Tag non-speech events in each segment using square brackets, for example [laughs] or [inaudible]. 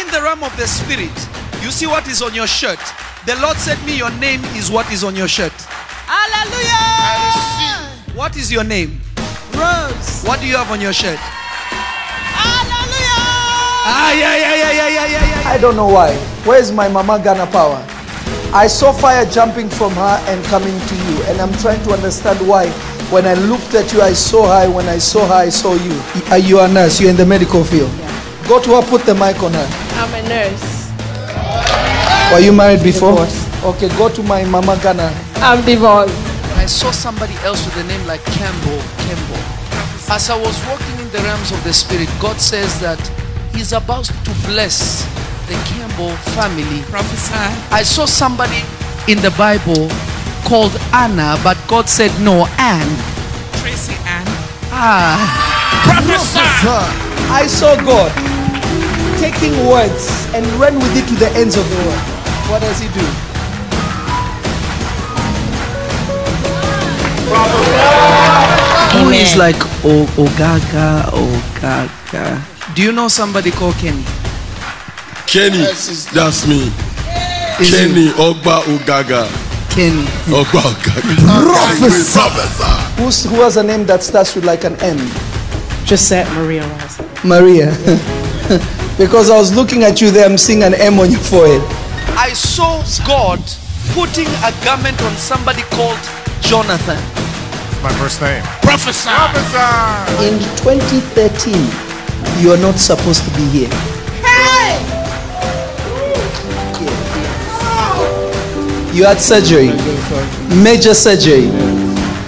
In the realm of the spirit, you see what is on your shirt. The Lord said me, your name is what is on your shirt. Hallelujah. What is your name? Rose. What do you have on your shirt? Hallelujah. Ah, yeah, yeah, yeah, yeah, yeah, yeah, yeah. I don't know why. Where's my Mama Ghana power? I saw fire jumping from her and coming to you, and I'm trying to understand why. When I looked at you, I saw her. When I saw her, I saw you. Are you a nurse? You're in the medical field. Go to her, put the mic on her. I'm a nurse. Were you married before? Divorced. Okay, go to my Mama Ghana. I'm divorced. I saw somebody else with a name like Campbell. Campbell. As I was walking in the realms of the spirit, God says that He's about to bless the Campbell family. Prophesy. I saw somebody in the Bible called Anna, but God said no, Anne. Tracy Ann. Ah, Prophesy. I saw God taking words and run with it to the ends of the world. What does He do? who is like o- Ogaga, Ogaga. Do you know somebody called Kenny? Kenny, that's me. Is Kenny Ogba Ugaga. Kenny. Ogba Ugaga. Prophesy. Prophesy. Who's, who has a name that starts with like an M? Gisette Maria Rosa. Maria. [laughs] because I was looking at you there, I'm seeing an M on your forehead. I saw God putting a garment on somebody called Jonathan. My first name. Prophesy. In 2013, you are not supposed to be here. Hey! You had surgery, major surgery.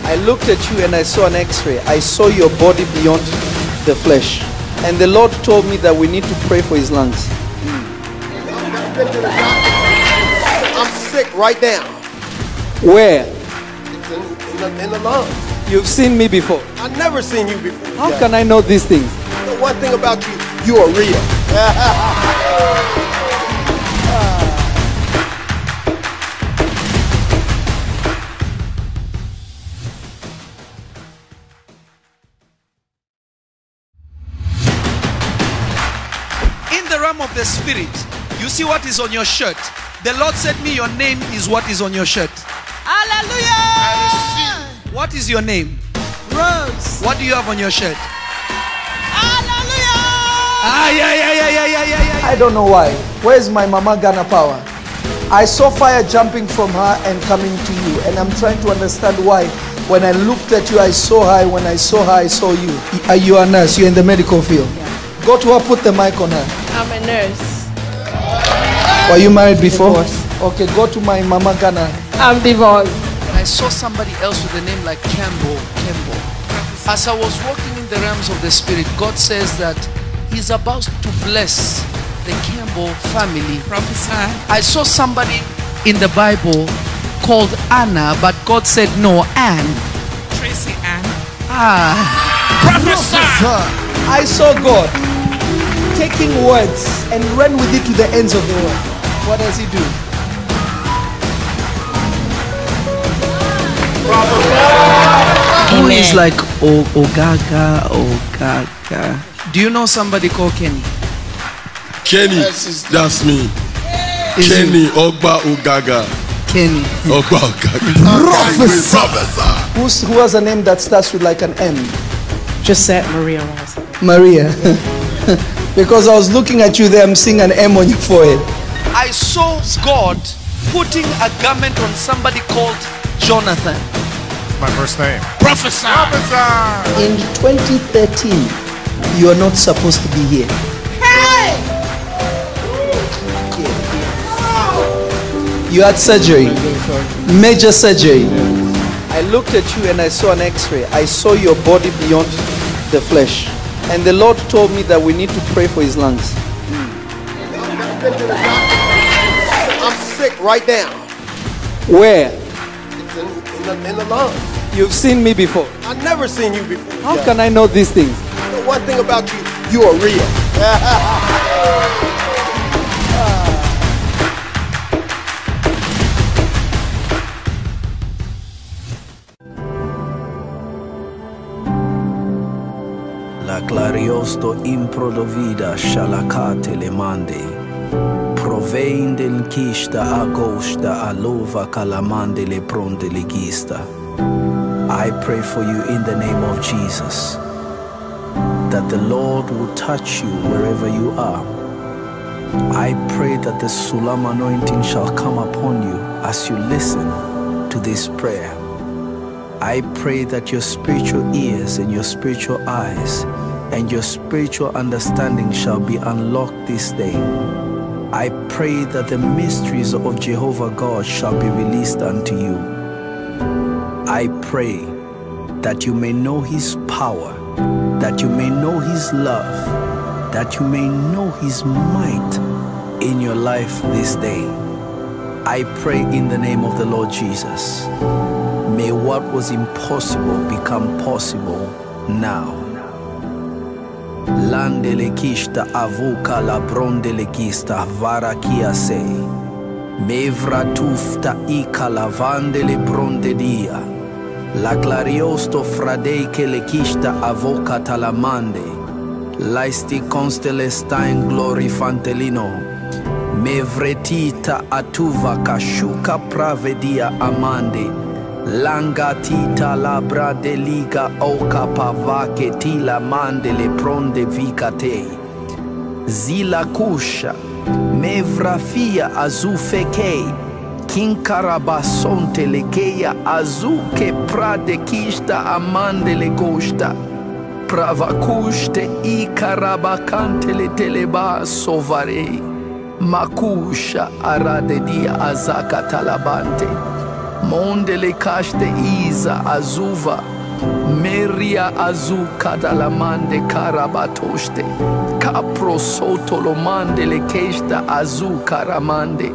I looked at you and I saw an x ray. I saw your body beyond the flesh. And the Lord told me that we need to pray for his lungs. I'm sick right now. Where? In, in, the, lungs. You've seen me before. I've never seen you before. How can I know these things? The one thing about you, you are real. [laughs] of the spirit, you see what is on your shirt. The Lord said me, your name is what is on your shirt. Hallelujah. What is your name? Rose. What do you have on your shirt? Hallelujah. Ah, yeah, yeah, yeah, yeah, yeah, yeah, yeah. I don't know why. Where's my Mama Ghana power? I saw fire jumping from her and coming to you, and I'm trying to understand why. When I looked at you, I saw her. When I saw her, I saw you. Are you a nurse? You're in the medical field. Go to her, put the mic on her. I'm a nurse. Were you married before? Divorced. Okay, go to my Mama Ghana. I'm divorced. I saw somebody else with a name like Campbell. Campbell. As I was walking in the realms of the spirit, God says that He's about to bless the Campbell family. Prophesy. I saw somebody in the Bible called Anna, but God said no, Anne. Tracy Ann. Ah, Prophesy. I saw God taking words and run with it to the ends of the world. What does He do? who is like oh, oh, o- Ogaga, Ogaga. Oh, do you know somebody called Kenny? Kenny, that's me. Is it Kenny Ogba Ugaga. Kenny. Ogba Ugaga. [laughs] Prophesy. Prophesy. Who's, who has a name that starts with like an M? Gisette Maria Rosa. Maria. [laughs] because I was looking at you there, I'm seeing an M on your forehead. I saw God putting a garment on somebody called Jonathan. My first name. Prophesy. In 2013, you are not supposed to be here. Hey! You had surgery, major surgery. I looked at you and I saw an x ray. I saw your body beyond the flesh. And the Lord told me that we need to pray for his lungs. I'm sick right now. Where? It's in, in, the, in the lungs. You've seen me before. I've never seen you before. How can I know these things? The one thing about you, you are real. [laughs] clariosto improdovida shalakate le mande. Agosta alova calamande le legista. I pray for you in the name of Jesus that the Lord will touch you wherever you are. I pray that the Sulam anointing shall come upon you as you listen to this prayer. I pray that your spiritual ears and your spiritual eyes and your spiritual understanding shall be unlocked this day. I pray that the mysteries of Jehovah God shall be released unto you. I pray that you may know His power, that you may know His love, that you may know His might in your life this day. I pray in the name of the Lord Jesus. May what was impossible become possible now. Landele kista avuka la brondele kista varakia se. Mevra tufta ika lavandele brondedia. La clariosto fradei che le kista avoca talamande. Laisti constele stein glori fantelino. Mevretita atuva kashuka pravedia amande. Langatita labra de liga oka pavake tila mande le pronde vicate. Zila kusha, mevrafia azufekei. Kinkarabasonte lekeia azuke prade kista amande le gosta. Pravakushte i karabakante le teleba sovarei. Makusha arade dia azaka talabante. Mondele kashte iza azuva. Meria azu kadalamande karabatoshte. Kapro sotolomande le keshta azu karamande.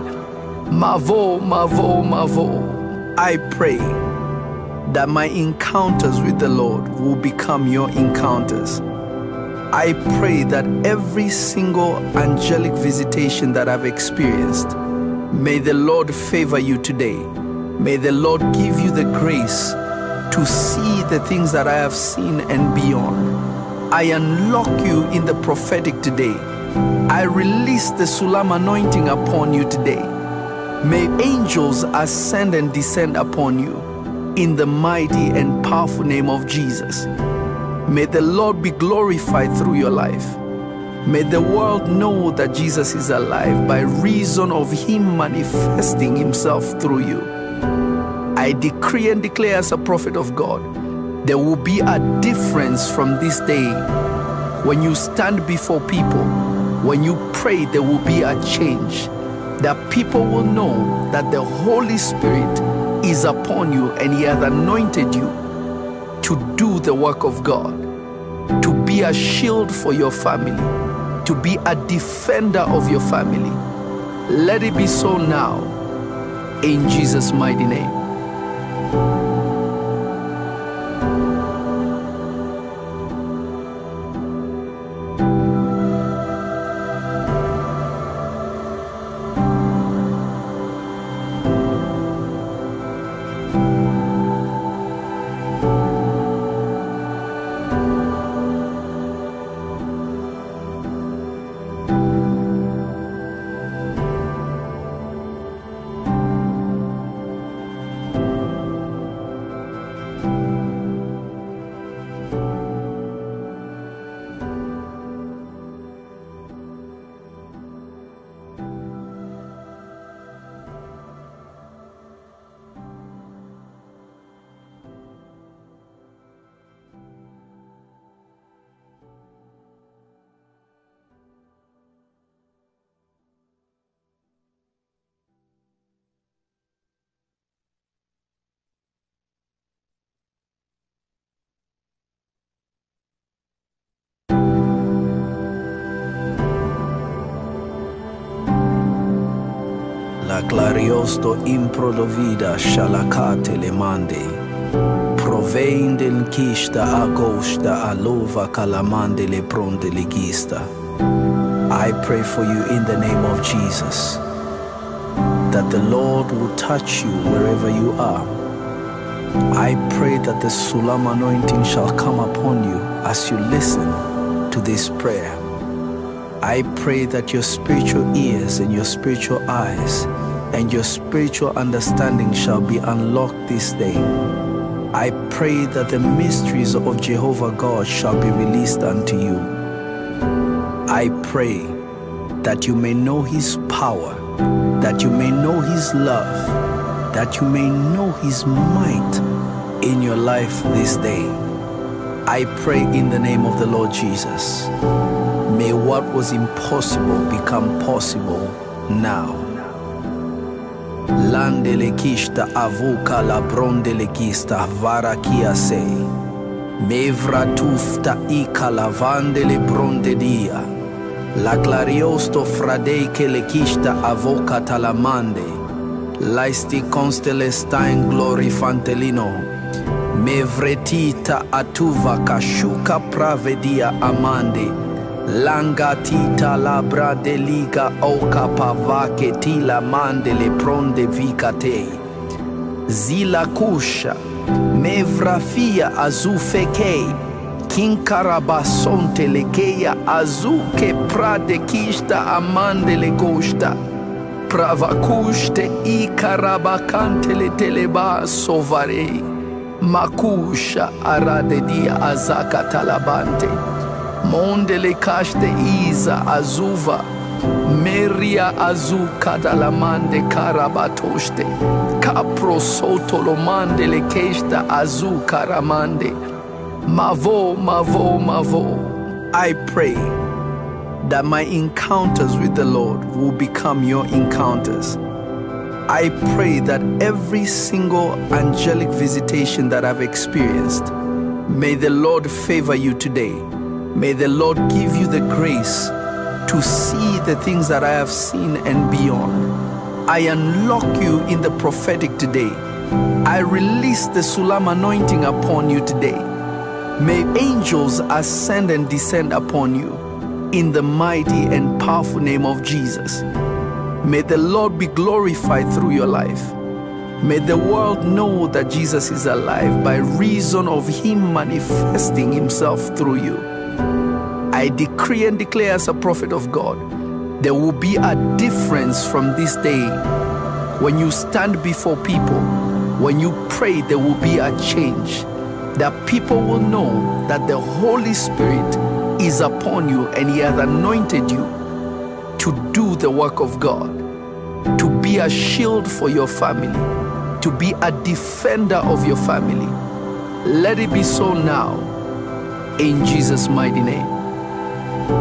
Mavo, mavo, mavo. I pray that my encounters with the Lord will become your encounters. I pray that every single angelic visitation that I've experienced, may the Lord favor you today. May the Lord give you the grace to see the things that I have seen and beyond. I unlock you in the prophetic today. I release the Sulam anointing upon you today. May angels ascend and descend upon you in the mighty and powerful name of Jesus. May the Lord be glorified through your life. May the world know that Jesus is alive by reason of Him manifesting Himself through you. I decree and declare as a prophet of God, there will be a difference from this day. When you stand before people, when you pray, there will be a change. That people will know that the Holy Spirit is upon you and He has anointed you to do the work of God, to be a shield for your family, to be a defender of your family. Let it be so now, in Jesus' mighty name. Thank you. Improdovida shalakate le mande. Proveinden kista agosta alova calamande le pronde legista. I pray for you in the name of Jesus that the Lord will touch you wherever you are. I pray that the Sulam anointing shall come upon you as you listen to this prayer. I pray that your spiritual ears and your spiritual eyes and your spiritual understanding shall be unlocked this day. I pray that the mysteries of Jehovah God shall be released unto you. I pray that you may know his power, that you may know his love, that you may know his might in your life this day. I pray in the name of the Lord Jesus. May what was impossible become possible now. Lande lekishta avuka la bronde legista varakiasei mevra tufta ica lavande le bronde dia. La fradei che lekishta avoca talamande. Laisti constelestain glorifantelino mevretita atuva kashuka pravedia amande. Langatita labra de liga oka pavake tila mande le pronde vicate. Zila kusha, mevrafia azufekei. Kinkarabasonte lekeia azuke prade kista amande le gosta. Pravakushte ikarabakante le teleba sovarei. Makusha aradedia azaka talabante. Mondele kashte iza azuva. Meria azu kadalamande karabatoshte. Kapro sotolomande le keshta azu karamande. Mavo, mavo, mavo. I pray that my encounters with the Lord will become your encounters. I pray that every single angelic visitation that I've experienced, may the Lord favor you today. May the Lord give you the grace to see the things that I have seen and beyond. I unlock you in the prophetic today. I release the Sulam anointing upon you today. May angels ascend and descend upon you in the mighty and powerful name of Jesus. May the Lord be glorified through your life. May the world know that Jesus is alive by reason of Him manifesting Himself through you. I decree and declare as a prophet of God, there will be a difference from this day. When you stand before people, when you pray, there will be a change. That people will know that the Holy Spirit is upon you and He has anointed you to do the work of God, to be a shield for your family, to be a defender of your family. Let it be so now, in Jesus' mighty name. In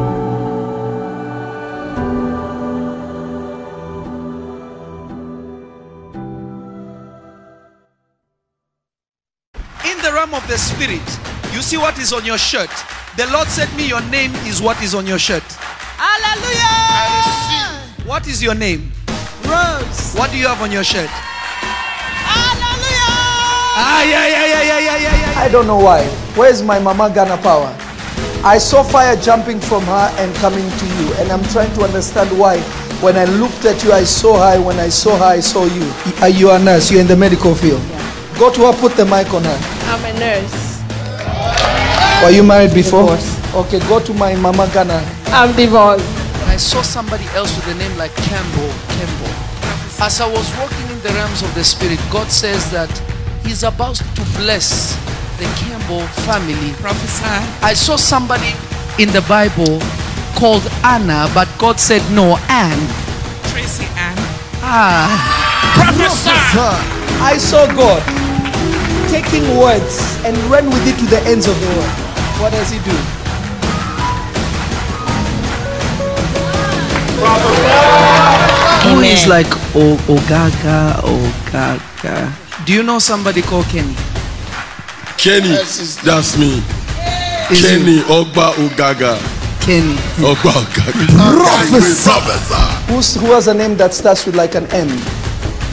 the realm of the spirit, you see what is on your shirt. The Lord said me, Your name is what is on your shirt. Hallelujah. What is your name? Rose. What do you have on your shirt? Hallelujah. Ah, yeah, yeah, yeah, yeah, yeah, yeah, yeah. I don't know why. Where's my mama Ghana power? I saw fire jumping from her and coming to you, and I'm trying to understand why. When I looked at you, I saw her. When I saw her, I saw you. Are you a nurse? You're in the medical field. Go to her, put the mic on her. I'm a nurse. Were you married before? Divorced. Okay, go to my mama Ghana. I'm divorced. I saw somebody else with a name like Campbell. Campbell. As I was walking in the realms of the spirit, God says that He's about to bless the Campbell family. Prophesy. I saw somebody in the Bible called Anna, but God said no, Anne. Tracy Ann. Ah, Prophesy. I saw God taking words and ran with it to the ends of the world. What does He do? who is like o- Ogaga, Ogaga? Do you know somebody called Kenny? Kenny, that's me. Is it Kenny Ogba Ugaga. Kenny. Ogba Ugaga. Prophesy. Prophesy. Who's, who has a name that starts with like an M?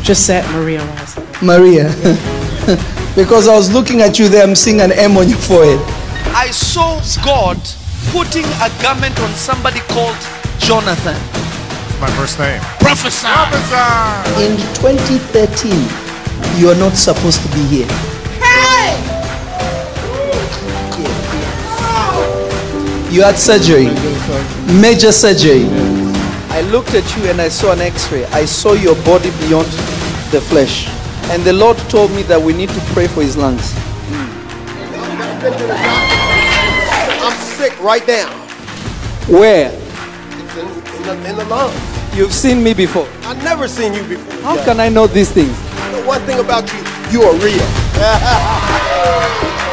Just said Maria Rosa. Maria. [laughs] because I was looking at you there, I'm seeing an M on your forehead. I saw God putting a garment on somebody called Jonathan. My first name. Prophesy. Prophesy. In 2013, you are not supposed to be here. You had surgery. surgery. Major surgery. I looked at you and I saw an x ray. I saw your body beyond the flesh. And the Lord told me that we need to pray for his lungs. I'm sick right now. Where? In, in, the, in the lungs. You've seen me before. I've never seen you before. How can I know these things? The one thing about you, you are real. [laughs]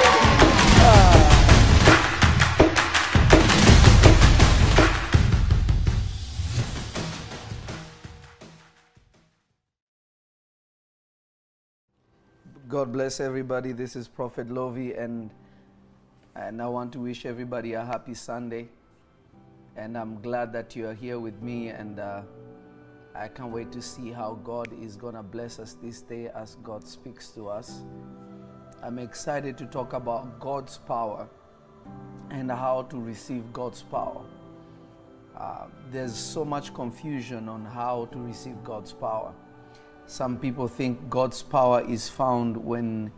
God bless everybody. This is Prophet Lovy, and and I want to wish everybody a happy Sunday. And I'm glad that you are here with me, and uh, I can't wait to see how God is gonna bless us this day as God speaks to us. I'm excited to talk about God's power and how to receive God's power. Uh, there's so much confusion on how to receive God's power. Some people think God's power is found when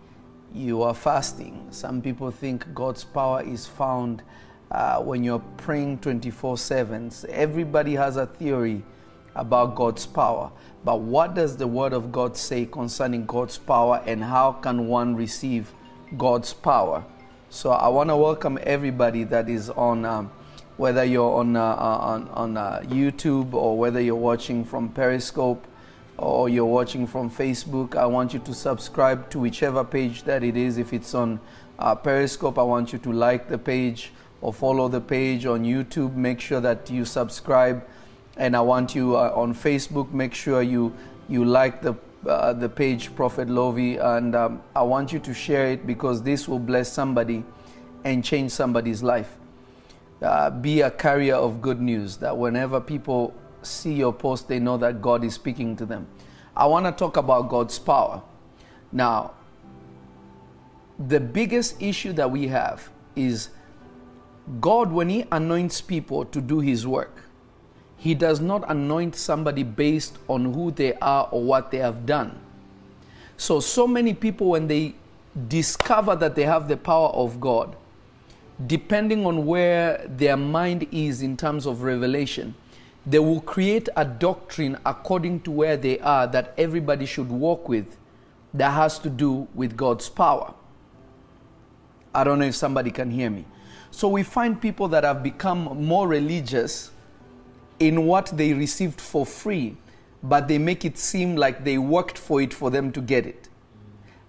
you are fasting. Some people think God's power is found uh, when you're praying 24 7. Everybody has a theory about God's power. But what does the Word of God say concerning God's power and how can one receive God's power? So I want to welcome everybody that is on. Um, whether you're on, uh, on, on uh, YouTube or whether you're watching from Periscope or you're watching from Facebook, I want you to subscribe to whichever page that it is. If it's on uh, Periscope, I want you to like the page or follow the page on YouTube. Make sure that you subscribe. And I want you uh, on Facebook, make sure you, you like the, uh, the page Prophet Lovy. And um, I want you to share it because this will bless somebody and change somebody's life. Uh, be a carrier of good news that whenever people see your post, they know that God is speaking to them. I want to talk about God's power. Now, the biggest issue that we have is God, when He anoints people to do His work, He does not anoint somebody based on who they are or what they have done. So, so many people, when they discover that they have the power of God, depending on where their mind is in terms of revelation, they will create a doctrine according to where they are that everybody should walk with that has to do with God's power. I don't know if somebody can hear me. So we find people that have become more religious in what they received for free, but they make it seem like they worked for it for them to get it.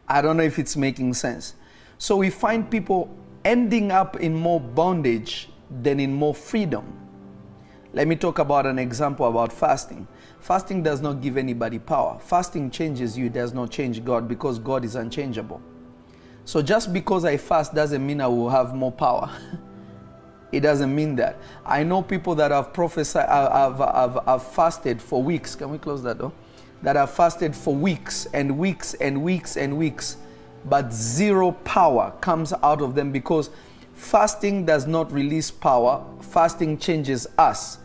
I don't know if it's making sense. So we find people ending up in more bondage than in more freedom. Let me talk about an example about fasting. Fasting does not give anybody power. Fasting changes you, it does not change God because God is unchangeable. So just because I fast doesn't mean I will have more power. [laughs] it doesn't mean that. I know people that have prophesied, uh, have, have, have fasted for weeks. Can we close that door? That have fasted for weeks and weeks and weeks and weeks, but zero power comes out of them because fasting does not release power. Fasting changes us.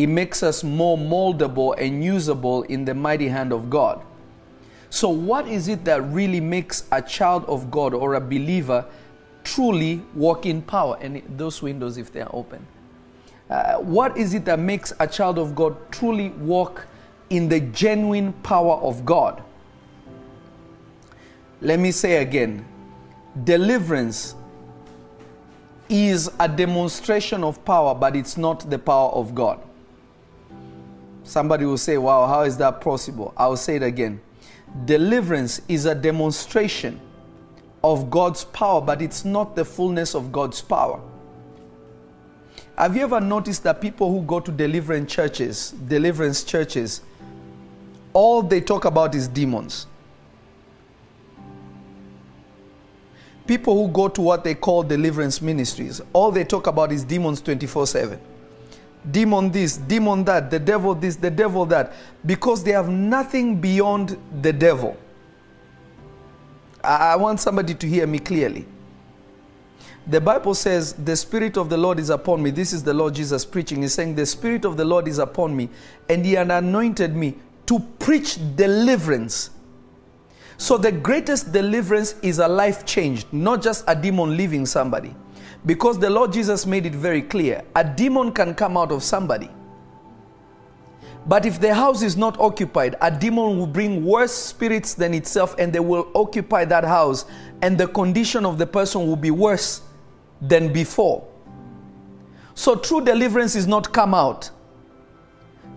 It makes us more moldable and usable in the mighty hand of God. So, what is it that really makes a child of God or a believer truly walk in power? And those windows, if they are open. Uh, what is it that makes a child of God truly walk in the genuine power of God? Let me say again deliverance is a demonstration of power, but it's not the power of God. Somebody will say, Wow, how is that possible? I'll say it again. Deliverance is a demonstration of God's power, but it's not the fullness of God's power. Have you ever noticed that people who go to deliverance churches, deliverance churches, all they talk about is demons? People who go to what they call deliverance ministries, all they talk about is demons 24 7 demon this, demon that, the devil this, the devil that, because they have nothing beyond the devil. I, want somebody to hear me clearly. The Bible says, The Spirit of the Lord is upon me. This is the Lord Jesus preaching. He's saying, The Spirit of the Lord is upon me, and He anointed me to preach deliverance. So, the greatest deliverance is a life changed, not just a demon leaving somebody. Because the Lord Jesus made it very clear a demon can come out of somebody. But if the house is not occupied, a demon will bring worse spirits than itself and they will occupy that house, and the condition of the person will be worse than before. So, true deliverance is not come out.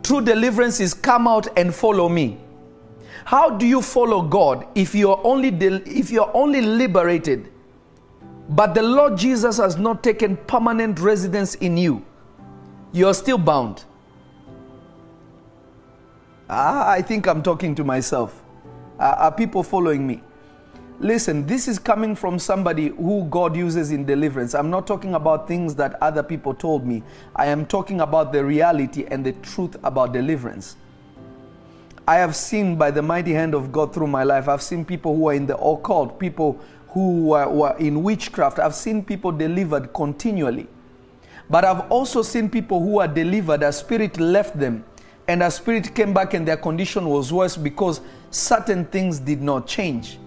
True deliverance is come out and follow me. How do you follow God if you're only del- if you're only liberated, but the Lord Jesus has not taken permanent residence in you? You're still bound. Ah, I think I'm talking to myself. Uh, are people following me? Listen, this is coming from somebody who God uses in deliverance. I'm not talking about things that other people told me. I am talking about the reality and the truth about deliverance. I have seen by the mighty hand of God through my life, I've seen people who are in the occult, people who were, were in witchcraft. I've seen people delivered continually. But I've also seen people who were delivered, a spirit left them, and a spirit came back and their condition was worse because certain things did not change.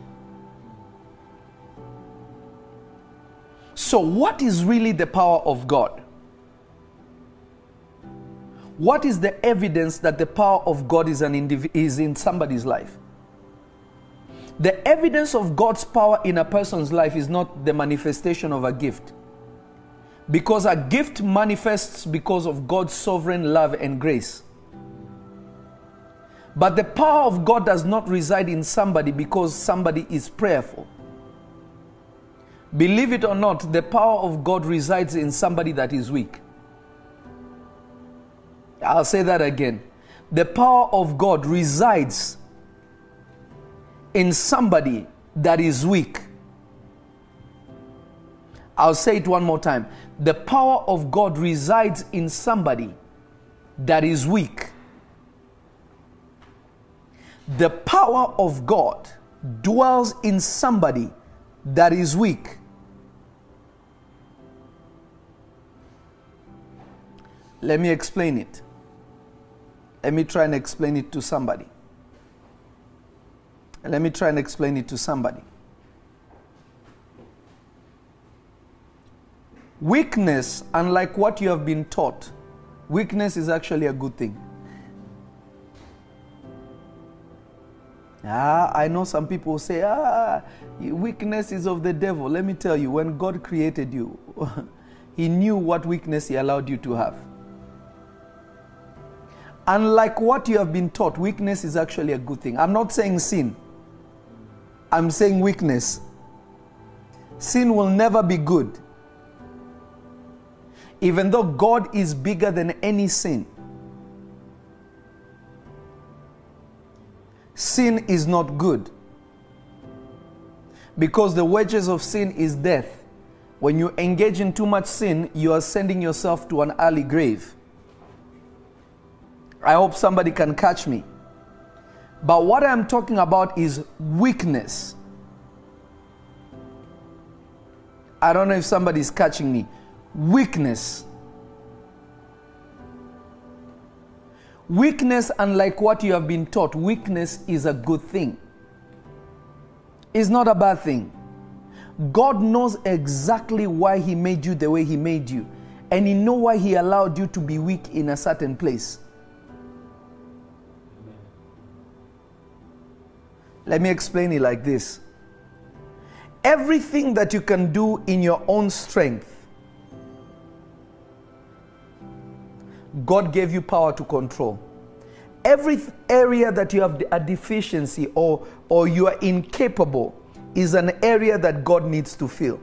So, what is really the power of God? What is the evidence that the power of God is, an indiv- is in somebody's life? The evidence of God's power in a person's life is not the manifestation of a gift. Because a gift manifests because of God's sovereign love and grace. But the power of God does not reside in somebody because somebody is prayerful. Believe it or not, the power of God resides in somebody that is weak. I'll say that again. The power of God resides in somebody that is weak. I'll say it one more time. The power of God resides in somebody that is weak. The power of God dwells in somebody that is weak. Let me explain it. Let me try and explain it to somebody. Let me try and explain it to somebody. Weakness, unlike what you have been taught, weakness is actually a good thing. Ah, I know some people say, ah, weakness is of the devil. Let me tell you, when God created you, [laughs] He knew what weakness He allowed you to have. Unlike what you have been taught, weakness is actually a good thing. I'm not saying sin, I'm saying weakness. Sin will never be good. Even though God is bigger than any sin, sin is not good. Because the wages of sin is death. When you engage in too much sin, you are sending yourself to an early grave. I hope somebody can catch me. But what I'm talking about is weakness. I don't know if somebody's catching me. Weakness. Weakness, unlike what you have been taught, weakness is a good thing. It's not a bad thing. God knows exactly why He made you the way He made you, and He knows why He allowed you to be weak in a certain place. Let me explain it like this everything that you can do in your own strength, God gave you power to control. Every area that you have a deficiency or, or you are incapable is an area that God needs to fill.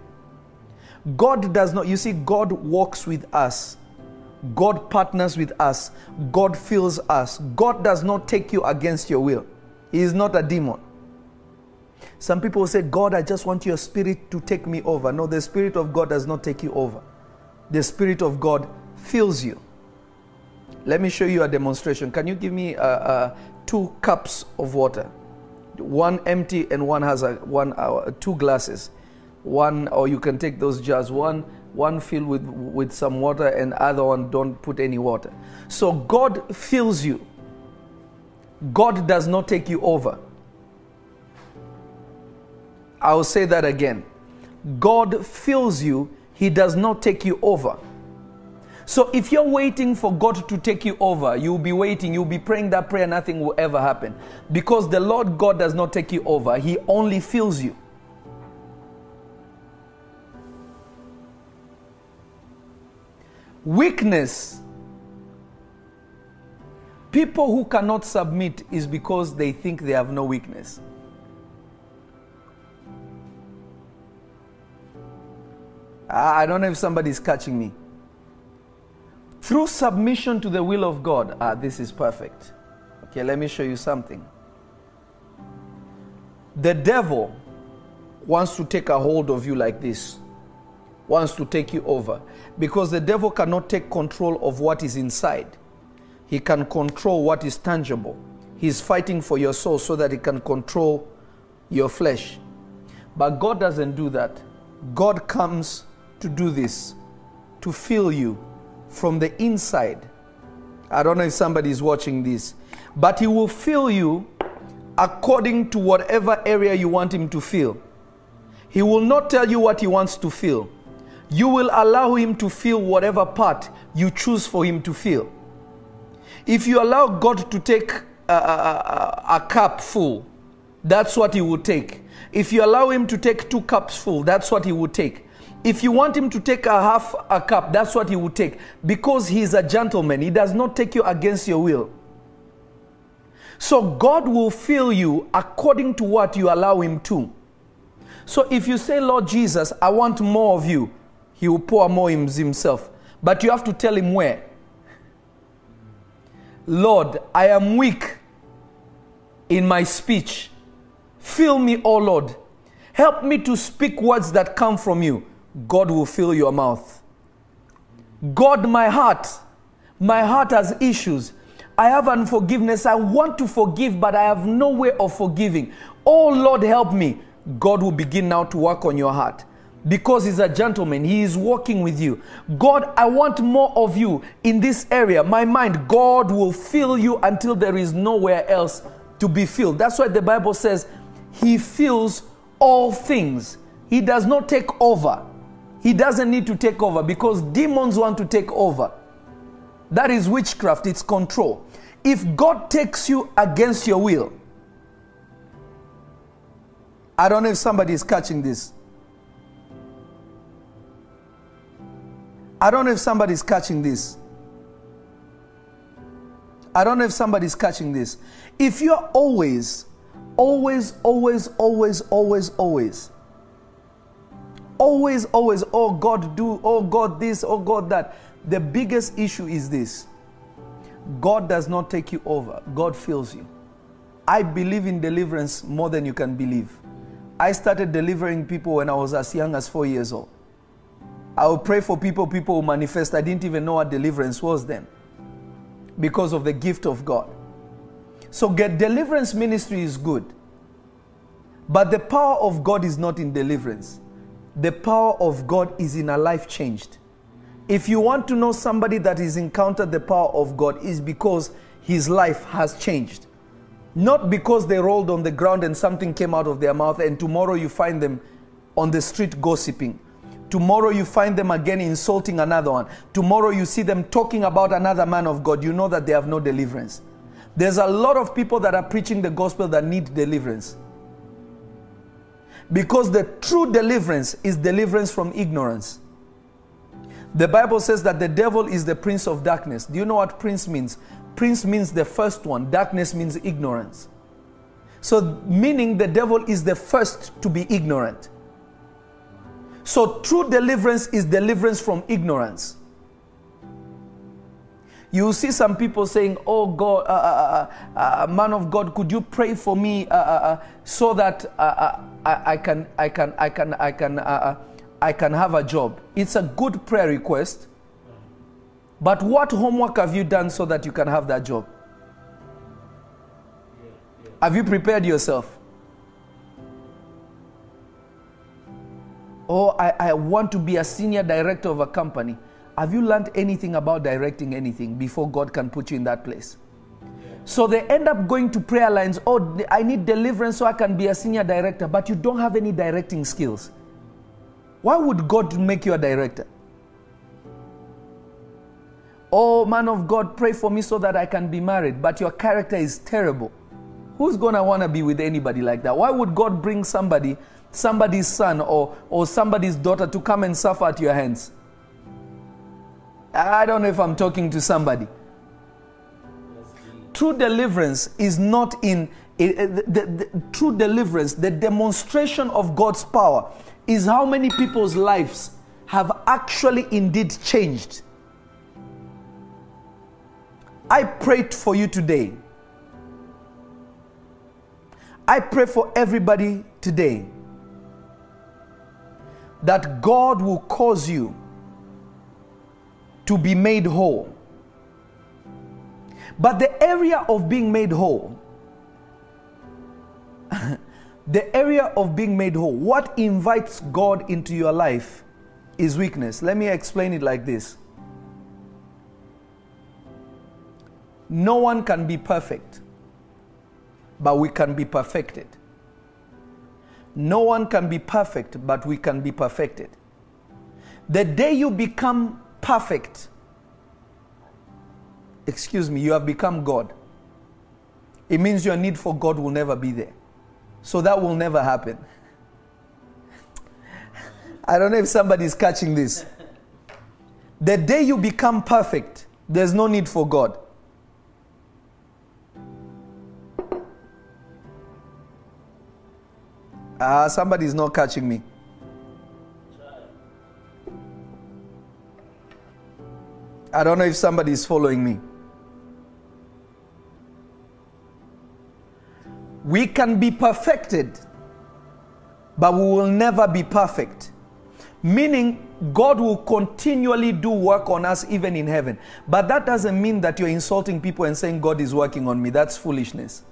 God does not, you see, God walks with us. God partners with us. God fills us. God does not take you against your will. He is not a demon. Some people say, God, I just want your spirit to take me over. No, the spirit of God does not take you over. The spirit of God fills you. Let me show you a demonstration. Can you give me uh, uh, two cups of water? One empty and one has a one uh, two glasses. One, or you can take those jars. One, one filled with with some water, and other one don't put any water. So God fills you. God does not take you over. I will say that again. God fills you. He He does not take you over. So if you're waiting for God to take you over, you'll be waiting, you'll be praying that prayer, nothing will ever happen. Because the Lord God does not take you over, He only fills you. Weakness. People who cannot submit is because they think they have no weakness. I don't know if somebody's catching me. Through submission to the will of God, ah, this is perfect. Okay, let me show you something. The devil wants to take a hold of you like this, wants to take you over. Because the devil cannot take control of what is inside, he can control what is tangible. He's fighting for your soul so that he can control your flesh. But God doesn't do that. God comes to do this, to fill you from the inside. I don't know if somebody is watching this, but He will fill you according to whatever area you want Him to fill. He will not tell you what He wants to fill. You will allow Him to fill whatever part you choose for Him to fill. If you allow God to take a, a, a, a cup full, that's what He will take. If you allow Him to take two cups full, that's what He will take. If you want him to take a half a cup, that's what he will take. Because he is a gentleman, he does not take you against your will. So God will fill you according to what you allow him to. So if you say, Lord Jesus, I want more of you, he will pour more himself. But you have to tell him where. Lord, I am weak in my speech. Fill me, O Lord. Help me to speak words that come from you. God will fill your mouth. God, my heart, my heart has issues. I have unforgiveness. I want to forgive, but I have no way of forgiving. Oh Lord, help me. God will begin now to work on your heart because He's a gentleman. He is working with you. God, I want more of you in this area. My mind, God will fill you until there is nowhere else to be filled. That's why the Bible says He fills all things. He does not take over. He doesn't need to take over because demons want to take over. That is witchcraft, it's control. If God takes you against your will, I don't know if somebody is catching this. I don't know if somebody is catching this. I don't know if somebody is catching this. If you're always, always, always, always, always, always always, always, oh God, do, oh God, this, oh God, that. The biggest issue is this God does not take you over, God fills you. I believe in deliverance more than you can believe. I started delivering people when I was as young as four years old. I would pray for people, people will manifest. I didn't even know what deliverance was then because of the gift of God. So, get deliverance ministry is good. But the power of God is not in deliverance the power of God is in a life changed. If you want to know somebody that has encountered the power of God, is because his life has changed. Not because they rolled on the ground and something came out of their mouth, and tomorrow you find them on the street gossiping. Tomorrow you find them again insulting another one. Tomorrow you see them talking about another man of God. You know that they have no deliverance. There's a lot of people that are preaching the gospel that need deliverance. Because the true deliverance is deliverance from ignorance. The Bible says that the devil is the prince of darkness. Do you know what prince means? Prince means the first one, darkness means ignorance. So, meaning the devil is the first to be ignorant. So, true deliverance is deliverance from ignorance. You see some people saying, "Oh God, uh uh, uh, uh, uh, man of God, could you pray for me uh, so that I, I, can, I can, I can, I can, I can have a job?" It's a good prayer request, but what homework have you done so that you can have that job? Have you prepared yourself? Oh, I, I want to be a senior director of a company. Have you learned anything about directing anything before God can put you in that place? So they end up going to prayer lines. Oh, I need deliverance so I can be a senior director, but you don't have any directing skills. Why would God make you a director? Oh, man of God, pray for me so that I can be married, but your character is terrible. Who's going to want to be with anybody like that? Why would God bring somebody, somebody's son or, or somebody's daughter to come and suffer at your hands? I don't know if I'm talking to somebody. True deliverance is not in it, the, the, the true deliverance, the demonstration of God's power is how many people's lives have actually indeed changed. I prayed for you today. I pray for everybody today that God will cause you to be made whole. But the area of being made whole, [laughs] the area of being made whole, what invites God into your life is weakness. Let me explain it like this No one can be perfect, but we can be perfected. No one can be perfect, but we can be perfected. The day you become perfect, excuse me, you have become God. It means your need for God will never be there. So that will never happen. I don't know if somebody is catching this. The day you become perfect, there's no need for God. Ah, somebody is not catching me. I don't know if somebody is following me. We can be perfected, but we will never be perfect. Meaning, God will continually do work on us even in heaven. But that doesn't mean that you're insulting people and saying, God is working on me. That's foolishness.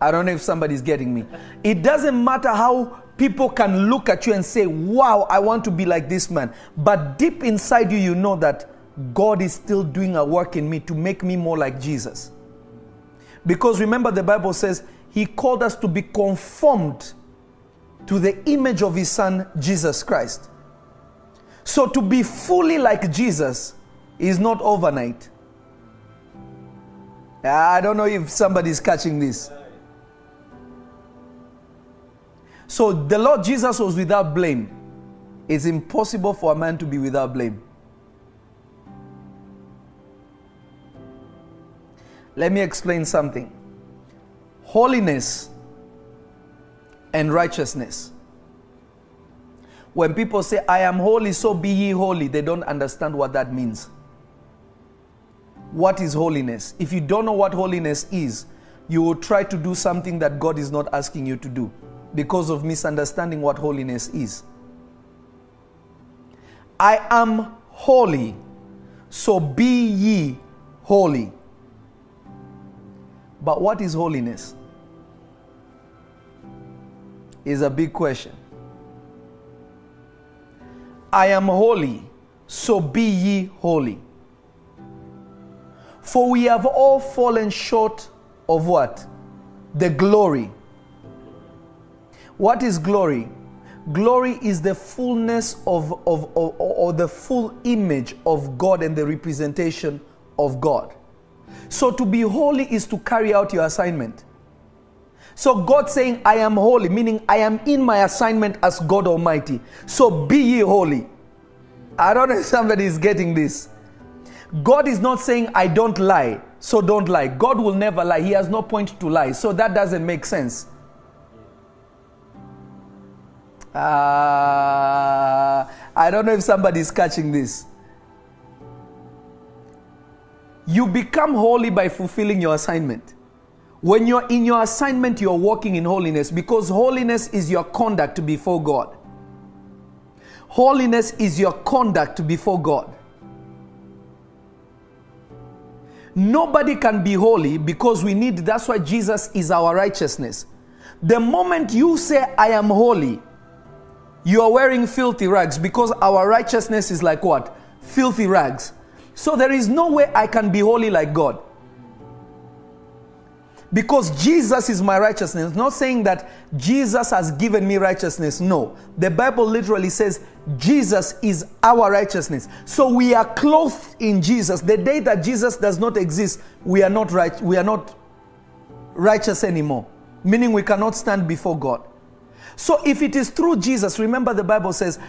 I don't know if somebody's getting me. It doesn't matter how people can look at you and say, Wow, I want to be like this man. But deep inside you, you know that God is still doing a work in me to make me more like Jesus. Because remember, the Bible says He called us to be conformed to the image of His Son, Jesus Christ. So to be fully like Jesus is not overnight. I don't know if somebody's catching this. So the Lord Jesus was without blame. It's impossible for a man to be without blame. Let me explain something. Holiness and righteousness. When people say, I am holy, so be ye holy, they don't understand what that means. What is holiness? If you don't know what holiness is, you will try to do something that God is not asking you to do because of misunderstanding what holiness is. I am holy, so be ye holy. But what is holiness? Is a big question. I am holy, so be ye holy. For we have all fallen short of what? The glory. What is glory? Glory is the fullness of, of, of or the full image of God and the representation of God. So to be holy is to carry out your assignment. So God saying, I am holy, meaning I am in my assignment as God Almighty. So be ye holy. I don't know if somebody is getting this. God is not saying, I don't lie, so don't lie. God will never lie. He has no point to lie. So that doesn't make sense. Uh, I don't know if somebody is catching this. You become holy by fulfilling your assignment. When you're in your assignment, you're walking in holiness because holiness is your conduct before God. Holiness is your conduct before God. Nobody can be holy because we need, that's why Jesus is our righteousness. The moment you say, I am holy, you are wearing filthy rags because our righteousness is like what? Filthy rags. So there is no way I can be holy like God. Because Jesus is my righteousness. Not saying that Jesus has given me righteousness. No. The Bible literally says Jesus is our righteousness. So we are clothed in Jesus. The day that Jesus does not exist, we are not right, we are not righteous anymore. Meaning we cannot stand before God. So if it is through Jesus, remember the Bible says,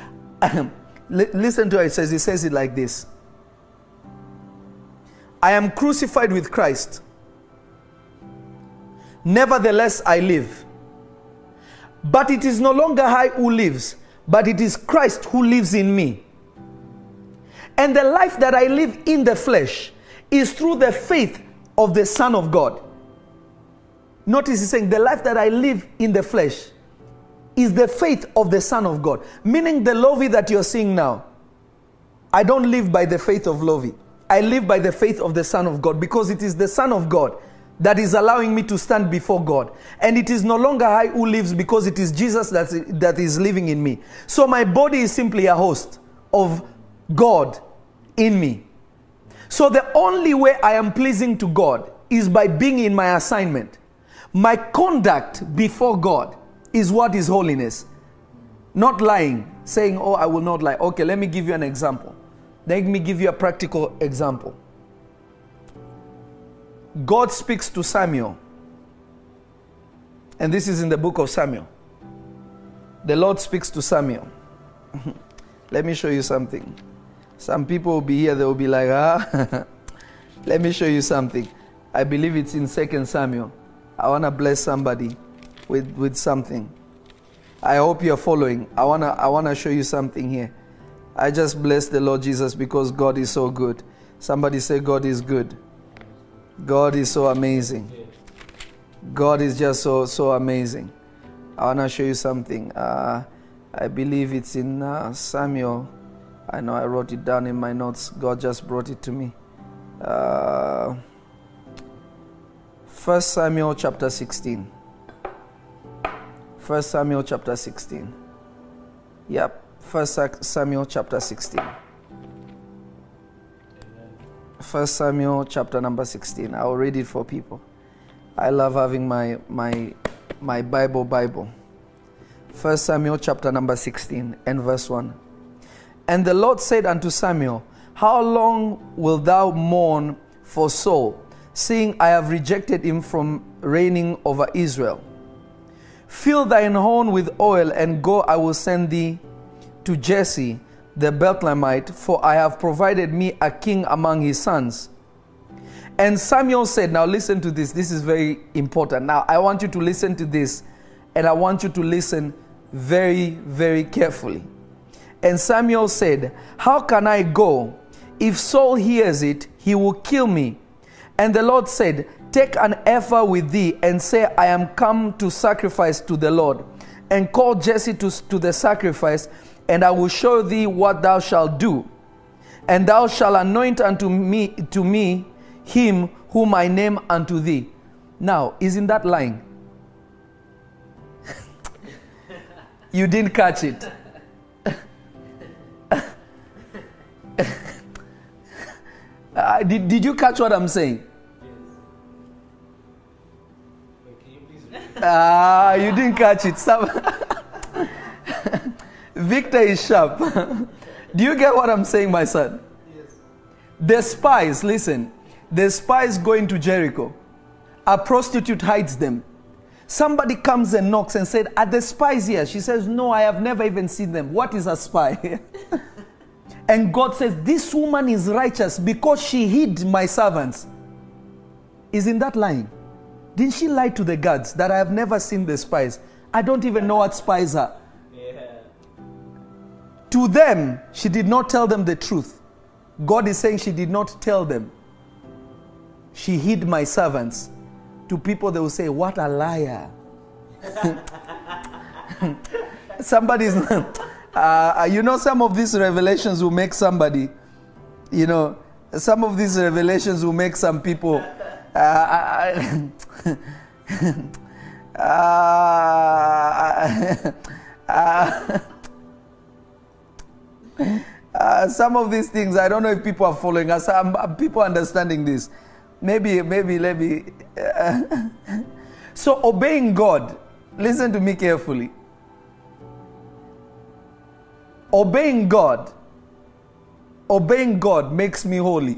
[clears throat] listen to it, it says, it says it like this. I am crucified with Christ. Nevertheless, I live. But it is no longer I who lives, but it is Christ who lives in me. And the life that I live in the flesh is through the faith of the Son of God. Notice he's saying, The life that I live in the flesh is the faith of the Son of God. Meaning, the Lovy that you're seeing now, I don't live by the faith of Lovy. I live by the faith of the Son of God because it is the Son of God that is allowing me to stand before God. And it is no longer I who lives because it is Jesus that, that is living in me. So my body is simply a host of God in me. So the only way I am pleasing to God is by being in my assignment. My conduct before God is what is holiness. Not lying, saying, Oh, I will not lie. Okay, let me give you an example. Let me give you a practical example. God speaks to Samuel. And this is in the book of Samuel. The Lord speaks to Samuel. [laughs] Let me show you something. Some people will be here, they will be like, ah, [laughs] let me show you something. I believe it's in 2 Samuel. I want to bless somebody with, with something. I hope you're following. I want to I wanna show you something here. I just bless the Lord Jesus because God is so good. Somebody say, God is good. God is so amazing. God is just so so amazing. I want to show you something. Uh, I believe it's in uh, Samuel. I know I wrote it down in my notes. God just brought it to me. Uh, First Samuel chapter 16. First Samuel chapter 16. Yep. First Samuel chapter 16. First Samuel chapter number 16. I'll read it for people. I love having my my my Bible Bible. First Samuel chapter number 16 and verse 1. And the Lord said unto Samuel, How long wilt thou mourn for Saul, seeing I have rejected him from reigning over Israel? Fill thine horn with oil, and go, I will send thee to Jesse the Bethlehemite, for I have provided me a king among his sons. And Samuel said, Now listen to this, this is very important. Now I want you to listen to this, and I want you to listen very, very carefully. And Samuel said, How can I go? If Saul hears it, he will kill me. And the Lord said, Take an ephah with thee, and say, I am come to sacrifice to the Lord. And call Jesse to, to the sacrifice, and I will show thee what thou shalt do. And thou shalt anoint unto me to me him whom I name unto thee. Now, isn't that lying? [laughs] you didn't catch it. [laughs] uh, did, did you catch what I'm saying? Ah, you didn't catch it. Some [laughs] Victor is sharp. [laughs] Do you get what I'm saying, my son? Yes. The spies, listen, the spies go into Jericho. A prostitute hides them. Somebody comes and knocks and said, Are the spies here? She says, No, I have never even seen them. What is a spy? [laughs] and God says, This woman is righteous because she hid my servants. Isn't that lying? Didn't she lie to the guards that I have never seen the spies? I don't even know what spies are. To them, she did not tell them the truth. God is saying she did not tell them. She hid my servants. To people, they will say, What a liar. [laughs] Somebody's, uh, you know, some of these revelations will make somebody, you know, some of these revelations will make some people uh, [laughs] uh, [laughs] Uh, some of these things, I don't know if people are following us. Um, um people understanding this. maybe, maybe, let me. Uh, [laughs] so, obeying God, listen to me carefully. Obeying God, obeying God makes me holy,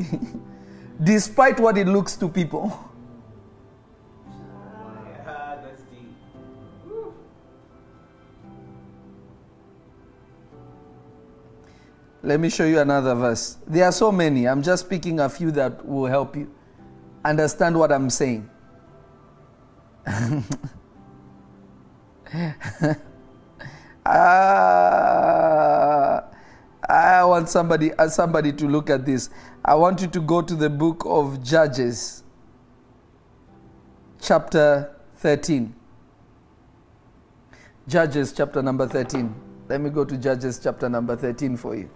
[laughs] despite what it looks to people. [laughs] Let me show you another verse. There are so many. I'm just picking a few that will help you understand what I'm saying. [laughs] Ah, I want somebody, uh, somebody to look at this. I want you to go to the book of Judges, chapter 13. Judges, chapter number 13. Let me go to Judges, chapter number 13 for you.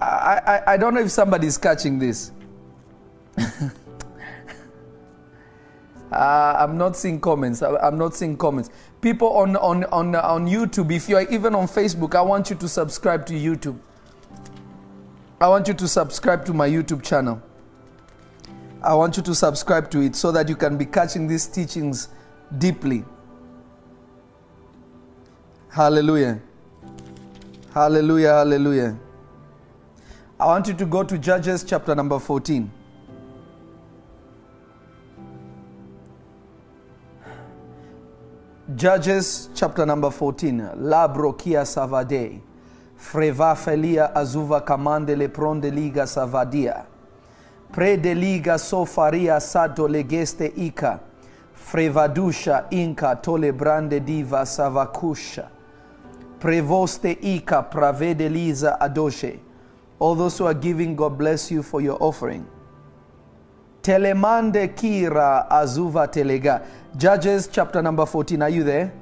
I, I, I don't know if somebody's catching this. Uh, I'm not seeing comments. I- I'm not seeing comments. People on, on, on, on YouTube, if you are even on Facebook, I want you to subscribe to YouTube. I want you to subscribe to my YouTube channel. I want you to subscribe to it so that you can be catching these teachings deeply. Hallelujah. Hallelujah. Hallelujah. I want you to go to Judges chapter number 14. Judges chapter number 14. Labrokia savade. Freva felia azuva kamande le pronde liga savadia. Prede liga sofaria sado legeste ika. Frevadusha inka tole brande diva savakusha. Prevoste ika pravede liza adoshe. All those who are giving, God bless you for your offering. Telemande kira azuva telega. Judges chapter number 14. Are you there?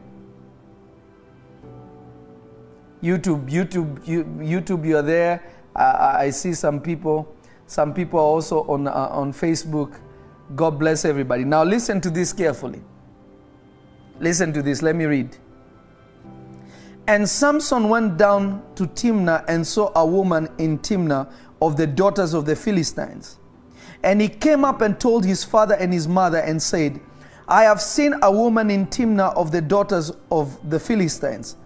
YouTube, YouTube, you, YouTube, you are there. I, I- I see some people. Some people are also on, uh, on Facebook. God bless everybody. Now listen to this carefully. Listen to this. Let me read. And Samson went down to Timnah and saw a woman in Timnah of the daughters of the Philistines. And he came up and told his father and his mother and said, I have seen a woman in Timnah of the daughters of the Philistines.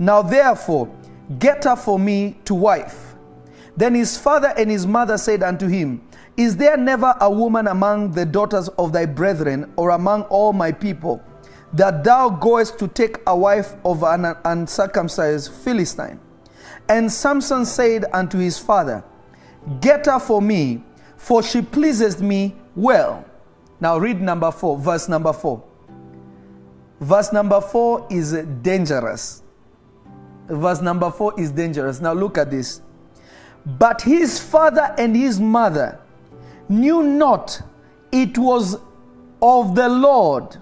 Now therefore, get her for me to wife. Then his father and his mother said unto him, Is there never a woman among the daughters of thy brethren or among all my people that thou goest to take a wife of an uncircumcised Philistine? And Samson said unto his father, Get her for me, for she pleases me well. Now read number four, verse number four. Verse number four is dangerous. Verse number four is dangerous. Now look at this. But his father and his mother knew not it was of the Lord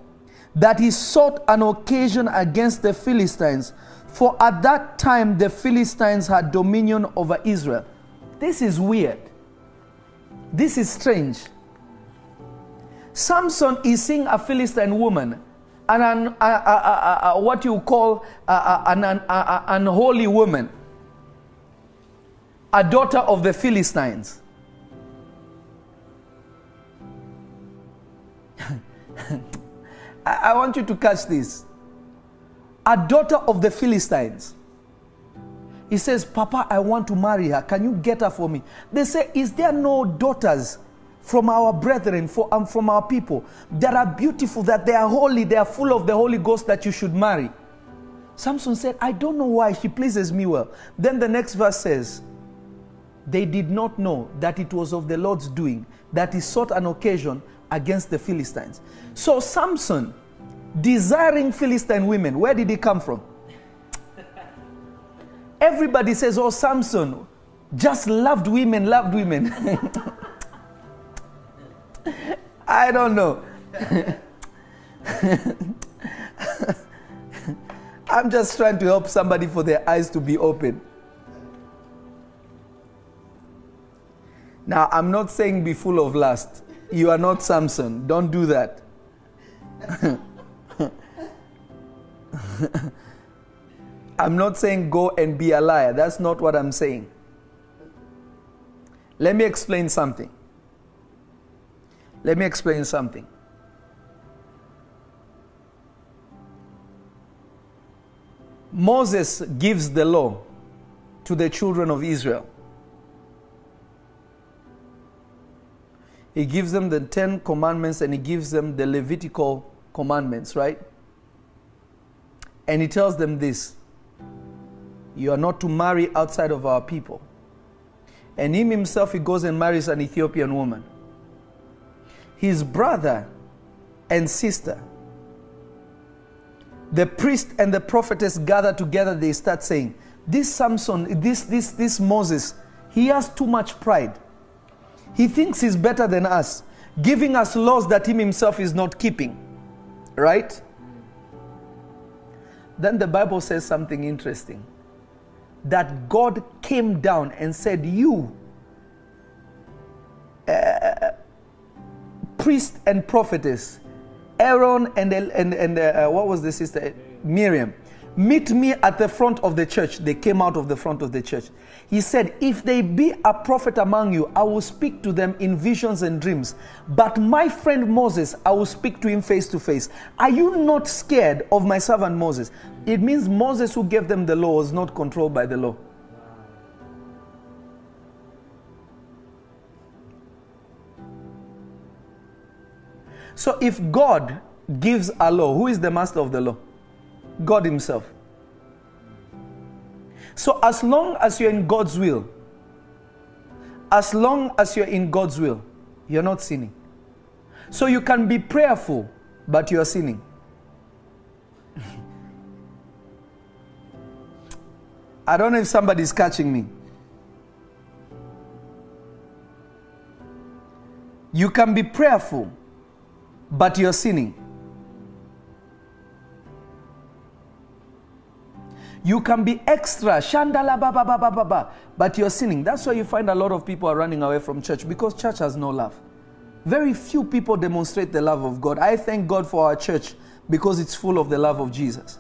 that he sought an occasion against the Philistines, for at that time the Philistines had dominion over Israel. This is weird. This is strange. Samson is seeing a Philistine woman, and an, a, a, a, what you call an, unholy woman, a daughter of the Philistines. I, want you to catch this. A daughter of the Philistines. He says, Papa, I want to marry her. Can you get her for me? They say, Is there no daughters from our brethren, for, um, from our people, that are beautiful, that they are holy, they are full of the Holy Ghost that you should marry? Samson said, I don't know why she pleases me well. Then the next verse says, They did not know that it was of the Lord's doing, that he sought an occasion against the Philistines. So Samson, desiring Philistine women, where did he come from? Everybody says, Oh, Samson just loved women, loved women. [laughs] I don't know. [laughs] I'm just trying to help somebody for their eyes to be open. Now, I'm not saying be full of lust. You are not Samson. Don't do that. [laughs] I'm not saying go and be a liar. That's not what I'm saying. Let me explain something. Let me explain something. Moses gives the law to the children of Israel. He gives them the Ten Commandments and he gives them the Levitical commandments, right? And he tells them this You are not to marry outside of our people. And him himself, he goes and marries an Ethiopian woman. His brother and sister, the priest and the prophetess gather together, they start saying, This Samson, this, this, this Moses, he has too much pride. He thinks he's better than us, giving us laws that him himself is not keeping. Right? Then the Bible says something interesting that God came down and said, You, uh, priest and prophetess, Aaron and, and, and uh, what was the sister? Miriam. Meet me at the front of the church. They came out of the front of the church. He said, If they be a prophet among you, I will speak to them in visions and dreams. But my friend Moses, I will speak to him face to face. Are you not scared of my servant Moses? It means Moses, who gave them the law, was not controlled by the law. So if God gives a law, who is the master of the law? God Himself. So as long as you're in God's will, as long as you're in God's will, you're not sinning. So you can be prayerful, but you're sinning. [laughs] I don't know if somebody's catching me. You can be prayerful, but you're sinning. You can be extra, shandala ba ba ba ba ba ba, but you're sinning. That's why you find a lot of people are running away from church because church has no love. Very few people demonstrate the love of God. I thank God for our church because it's full of the love of Jesus.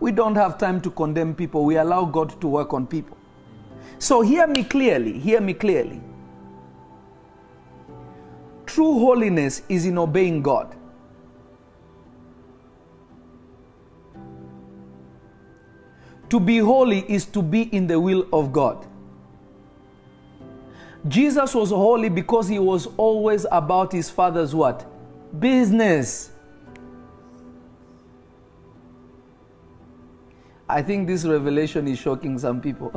We don't have time to condemn people. We allow God to work on people. So hear me clearly. Hear me clearly. True holiness is in obeying God. To be holy is to be in the will of God. Jesus was holy because he was always about his father's what? Business. I think this revelation is shocking some people. [laughs]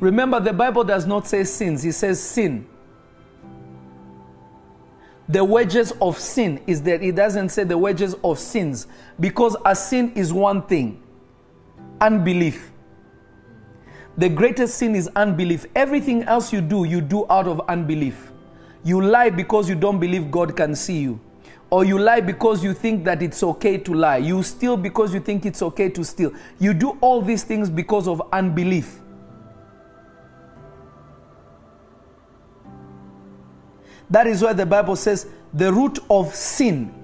Remember, the Bible does not say sins, it says sin. The wages of sin is that it doesn't say the wages of sins because a sin is one thing unbelief. The greatest sin is unbelief. Everything else you do, you do out of unbelief. You lie because you don't believe God can see you. Or you lie because you think that it's okay to lie. You steal because you think it's okay to steal. You do all these things because of unbelief. That is why the Bible says the root of sin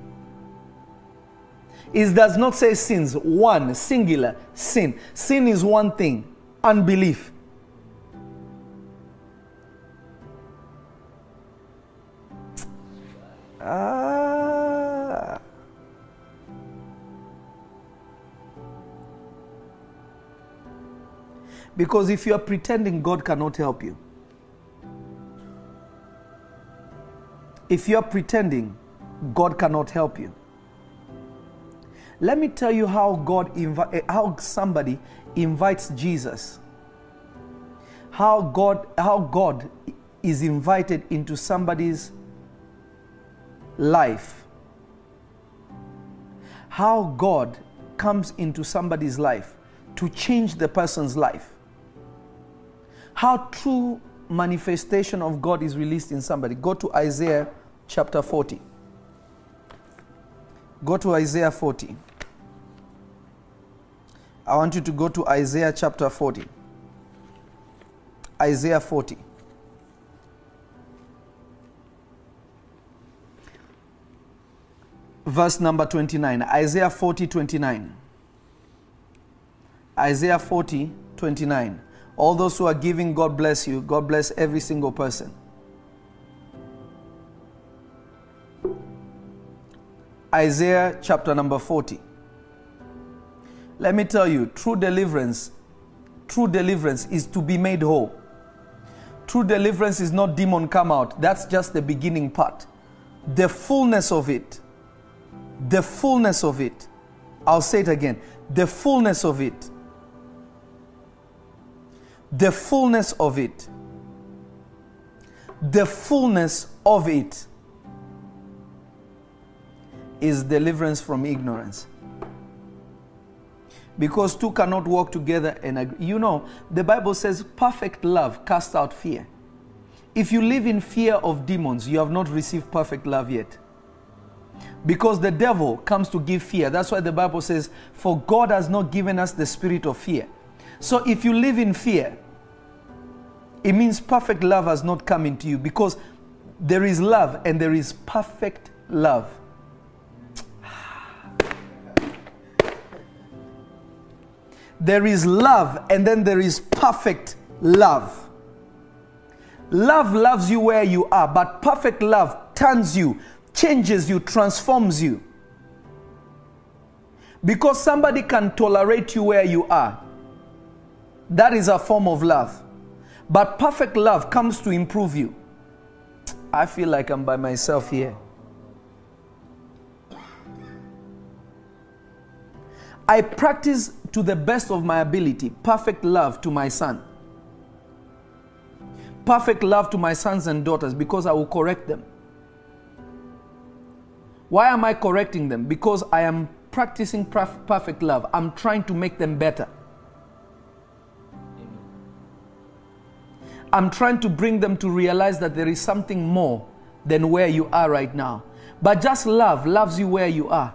It does not say sins, one, singular, sin. Sin is one thing, unbelief. Ah. Because if you are pretending, God cannot help you. If you're pretending, God cannot help you. Let me tell you how God invi- eh, how somebody invites Jesus. How God how God is invited into somebody's life. How God comes into somebody's life to change the person's life. How true manifestation of God is released in somebody. Go to Isaiah chapter 40. Go to Isaiah 40. I want you to go to Isaiah chapter 40. Isaiah 40. Verse number 29. Isaiah 40, 29. Isaiah 40, 29. All those who are giving, God bless you. God bless every single person. Isaiah chapter number 40. Let me tell you, true deliverance, true deliverance is to be made whole. True deliverance is not demon come out. That's just the beginning part. The fullness of it. The fullness of it. I'll say it again. The fullness of it. The fullness of it. The fullness of it is deliverance from ignorance. Because two cannot walk together and agree. You know, the Bible says perfect love casts out fear. If you live in fear of demons, you have not received perfect love yet. Because the devil comes to give fear. That's why the Bible says, For God has not given us the spirit of fear. So if you live in fear, it means perfect love has not come into you because there is love and there is perfect love. There is love and then there is perfect love. Love loves you where you are, but perfect love turns you, changes you, transforms you. Because somebody can tolerate you where you are. That is a form of love. But perfect love comes to improve you. I feel like I'm by myself here. I practice to the best of my ability perfect love to my son. Perfect love to my sons and daughters because I will correct them. Why am I correcting them? Because I am practicing perf- perfect love. I'm trying to make them better. I'm trying to bring them to realize that there is something more than where you are right now. But just love loves you where you are.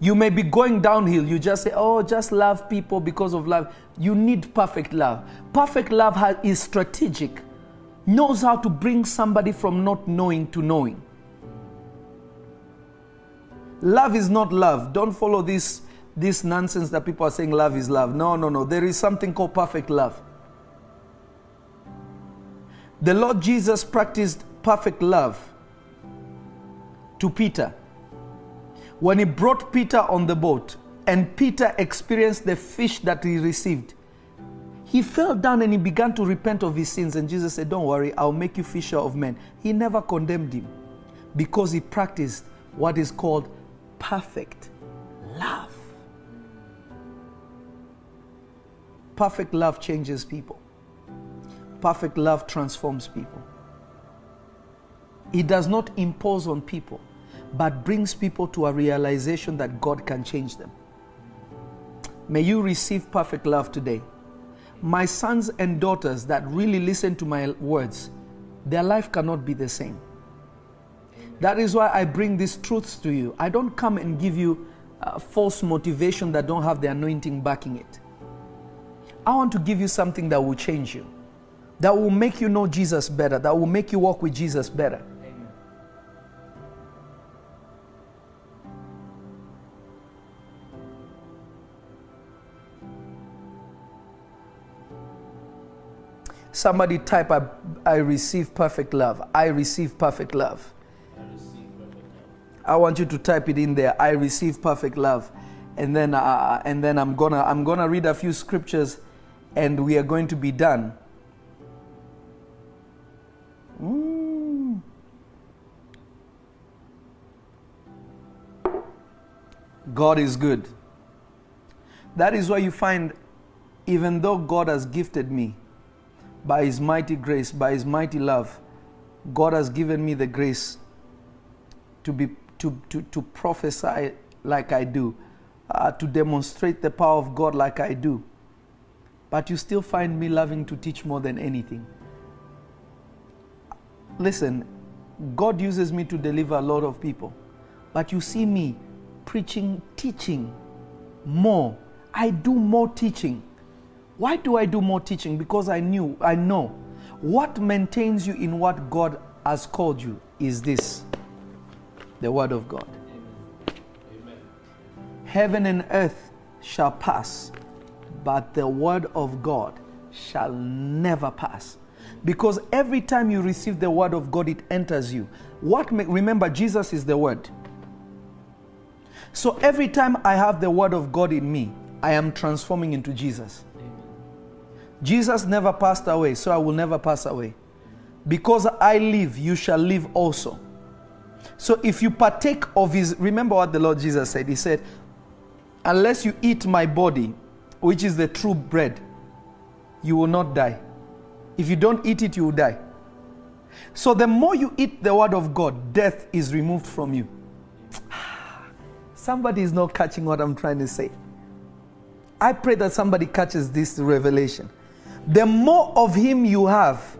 You may be going downhill. You just say, Oh, just love people because of love. You need perfect love. Perfect love has, is strategic, knows how to bring somebody from not knowing to knowing. Love is not love. Don't follow this, this nonsense that people are saying love is love. No, no, no. There is something called perfect love. The Lord Jesus practiced perfect love to Peter when he brought Peter on the boat and Peter experienced the fish that he received, he fell down and he began to repent of his sins. And Jesus said, Don't worry, I'll make you fisher of men. He never condemned him because he practiced what is called perfect love. Perfect love changes people, perfect love transforms people. It does not impose on people but brings people to a realization that God can change them. May you receive perfect love today. My sons and daughters that really listen to my words, their life cannot be the same. That is why I bring these truths to you. I don't come and give you uh, false motivation that don't have the anointing backing it. I want to give you something that will change you, that will make you know Jesus better, that will make you walk with Jesus better. Somebody type, I, I receive perfect love. I receive perfect love. I want you to type it in there. I receive perfect love. And then, uh, and then I'm gonna I'm gonna read a few scriptures, and we are going to be done. God is good. That is why you find, even though God has gifted me, by His mighty grace, by His mighty love, God has given me the grace to, be, to, to, to prophesy like I do, uh, to demonstrate the power of God like I do. But you still find me loving to teach more than anything. Listen, God uses me to deliver a lot of people, but you see me preaching, teaching more. I do more teaching why do I do more teaching? Because I knew, I know what maintains you in what God has called you is this the Word of God. Amen. Heaven and earth shall pass, but the word of God shall never pass. Because every time you receive the word of God, it enters you. What remember, Jesus is the word. So every time I have the word of God in me, I am transforming into Jesus. Jesus never passed away, so I will never pass away. Because I live, you shall live also. So if you partake of his, remember what the Lord Jesus said. He said, Unless you eat my body, which is the true bread, you will not die. If you don't eat it, you will die. So the more you eat the word of God, death is removed from you. [sighs] Somebody is not catching what I'm trying to say. I pray that somebody catches this revelation. The more of Him you have,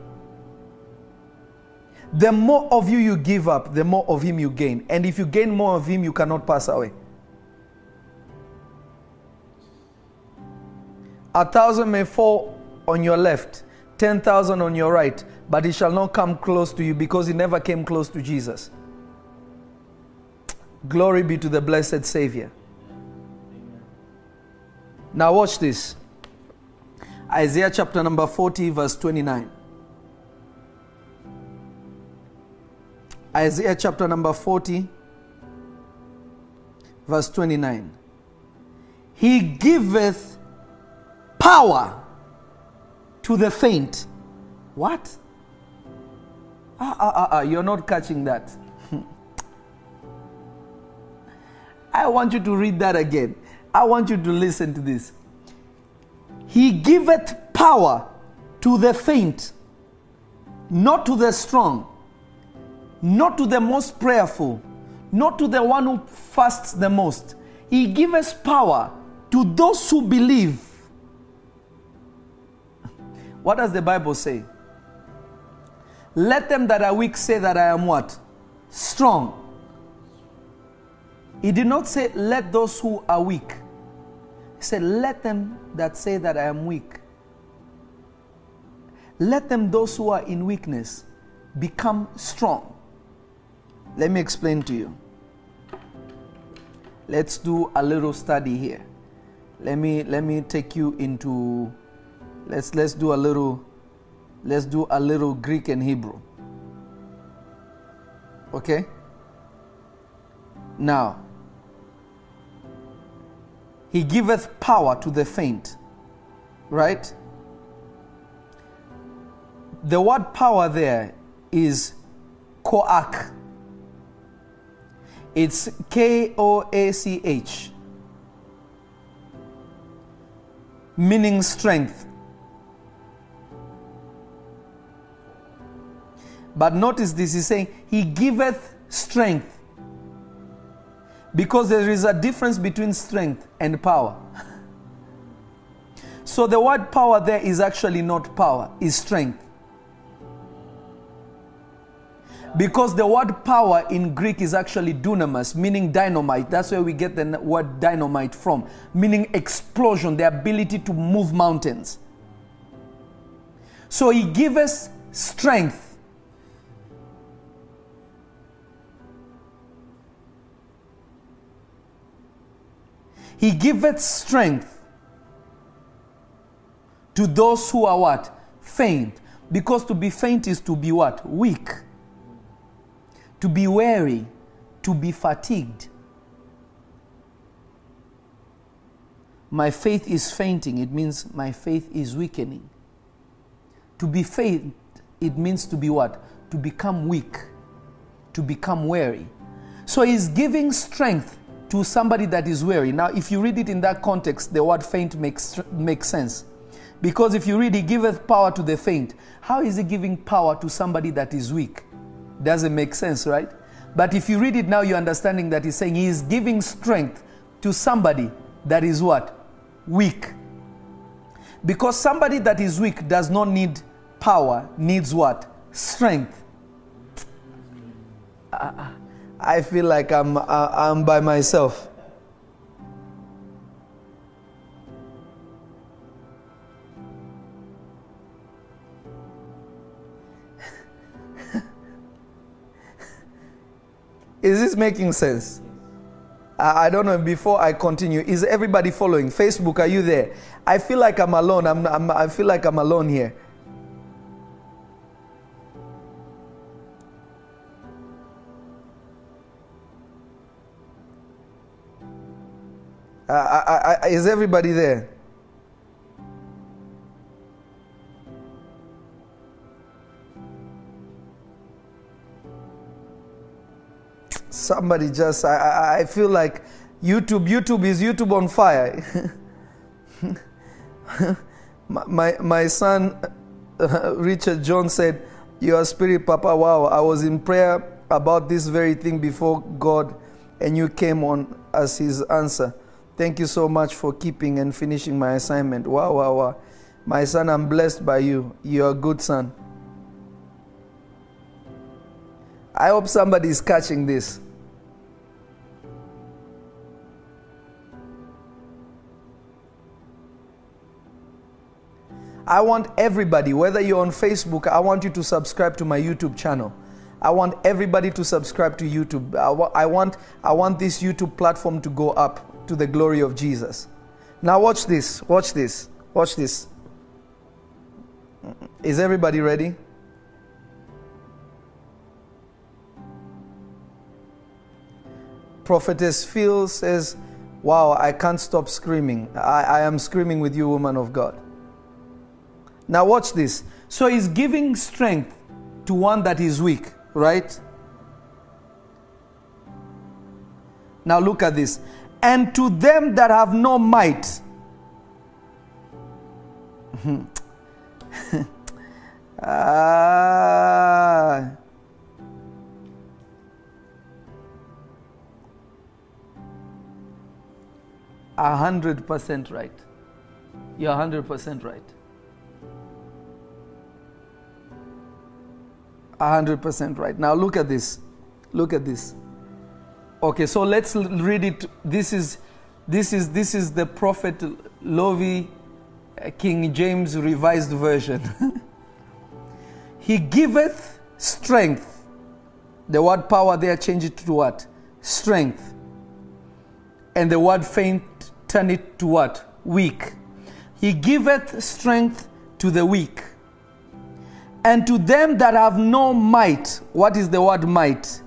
the more of you you give up, the more of Him you gain. And if you gain more of Him, you cannot pass away. A thousand may fall on your left, 10,000 on your right, but it shall not come close to you because it never came close to Jesus. Glory be to the blessed Savior. Now, watch this Isaiah chapter number 40, verse 29. Isaiah chapter number 40, verse 29. He giveth power to the faint. What? Ah, ah, ah, ah, you're not catching that. [laughs] I want you to read that again. I want you to listen to this. He giveth power to the faint, not to the strong, not to the most prayerful, not to the one who fasts the most. He giveth power to those who believe. [laughs] What does the Bible say? Let them that are weak say that I am what? Strong. He did not say, let those who are weak. He said, let them that say that I am weak. Let them, those who are in weakness, become strong. Let me explain to you. Let's do a little study here. Let me let me take you into let's let's do a little let's do a little Greek and Hebrew. Okay? Now, he giveth power to the faint. Right? The word power there is koach. It's K O A C H, meaning strength. But notice this is saying, He giveth strength. Because there is a difference between strength and power. So the word power there is actually not power, is strength. Because the word power in Greek is actually dunamis, meaning dynamite. That's where we get the word dynamite from, meaning explosion, the ability to move mountains. So he gives us strength. He giveth strength to those who are what? Faint. Because to be faint is to be what? Weak. To be weary. To be fatigued. My faith is fainting. It means my faith is weakening. To be faint, it means to be what? To become weak. To become weary. So he's giving strength to somebody that is weary. Now, if you read it in that context, the word faint makes, makes sense. Because if you read, He giveth power to the faint. How is He giving power to somebody that is weak? Doesn't make sense, right? But if you read it now, you're understanding that He's saying He is giving strength to somebody that is what? Weak. Because somebody that is weak does not need power, needs what? Strength. Uh, I feel like I'm, uh, I'm by myself. [laughs] Is this making sense? I don't know. Before I continue, is everybody following? Facebook, are you there? I feel like I'm alone. I'm, I'm, I feel like I'm alone here. I, I, is everybody there? Somebody just, I, I, I feel like YouTube, YouTube is YouTube on fire. [laughs] my, my, my son, uh, [laughs] Richard John said, Your spirit, Papa, wow, I was in prayer about this very thing before God, and you came on as his answer. Thank you so much for keeping and finishing my assignment. Wow, wow, wow. My son, I'm blessed by you. You're a good son. I hope somebody is catching this. I want everybody, whether you're on Facebook, I want you to subscribe to my YouTube channel. I want everybody to subscribe to YouTube. I, wa- I want, I want this YouTube platform to go up to the glory of Jesus. Now, watch this. Watch this. Watch this. Is everybody ready? Prophetess Phil says, Wow, I can't stop screaming. I, I am screaming with you, woman of God. Now, watch this. So, he's giving strength to one that is weak, right? Now, look at this. And to them that have no might, [laughs] a hundred percent right. You're a hundred percent right. A hundred percent right. Now look at this. Look at this. Okay, so let's read it. This is this is this is the prophet Lovy uh, King James revised version. [laughs] he giveth strength. The word power there change it to what? Strength. And the word faint turn it to what? Weak. He giveth strength to the weak. And to them that have no might, what is the word might?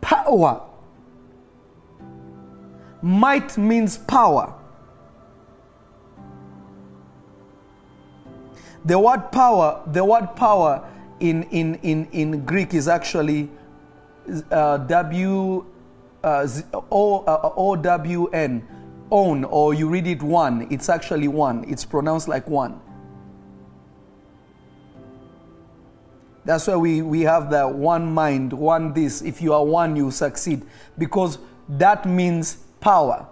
Power. Might means power. The word power, the word power in, in, in, in Greek is actually uh, W uh, uh, own, or you read it one. It's actually one. It's pronounced like one. That's why we, we have the one mind, one this. If you are one, you succeed. Because that means power.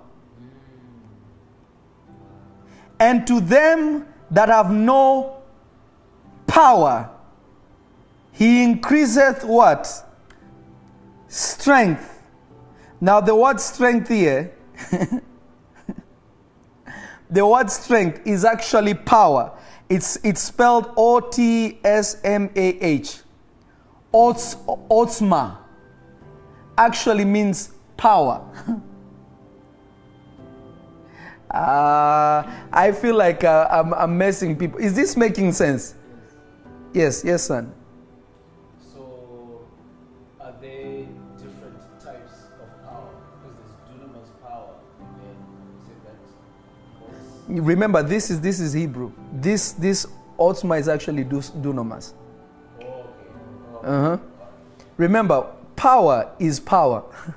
And to them that have no power, he increaseth what? Strength. Now, the word strength here, [laughs] the word strength is actually power. It's, it's spelled O T S M A H. Ots, otsma actually means power. [laughs] uh, I feel like uh, I'm, I'm messing people. Is this making sense? Yes, yes, son. Remember, this is this is Hebrew. This this otsma is actually dunamis. Uh huh. Remember, power is power. [laughs]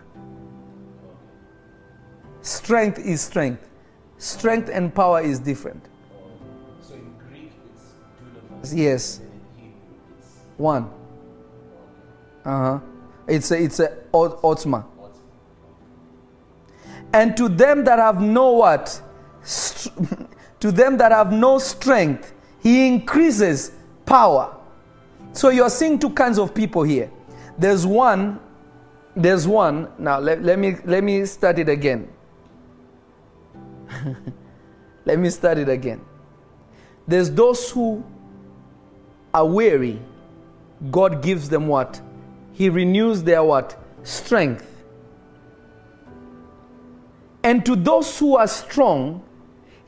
strength is strength. Strength and power is different. So in Greek it's dunamis. Yes, And in Hebrew it's one. Uh huh. It's a it's a ot- otsma. And to them that have no what, [laughs] to them that have no strength, he increases power. So you're seeing two kinds of people here. There's one, there's one. Now let, let me let me start it again. [laughs] let me start it again. There's those who are weary. God gives them what? He renews their what? Strength. And to those who are strong,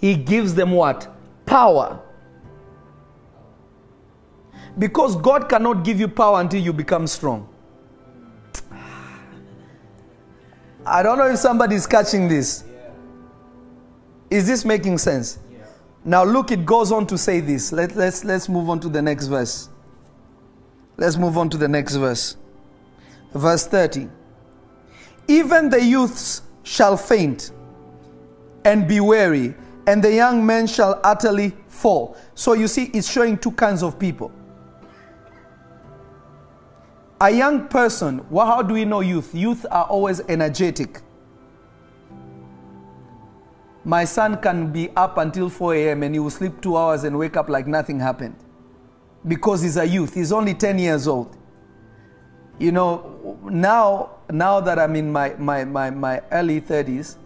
he gives them what? Power. Because God cannot give you power until you become strong. I don't know if somebody is catching this. Is this making sense? Now look, it goes on to say this. Let, let's, let's move on to the next verse. Let's move on to the next verse. Verse 30. Even the youths shall faint and be weary, and the young men shall utterly fall. So you see, it's showing two kinds of people. A young person, well, how do we know youth? Youth are always energetic. My son can be up until 4 a.m. and he will sleep two hours and wake up like nothing happened because he's a youth. He's only 10 years old. You know, now, now that I'm in my, my, my, my early 30s,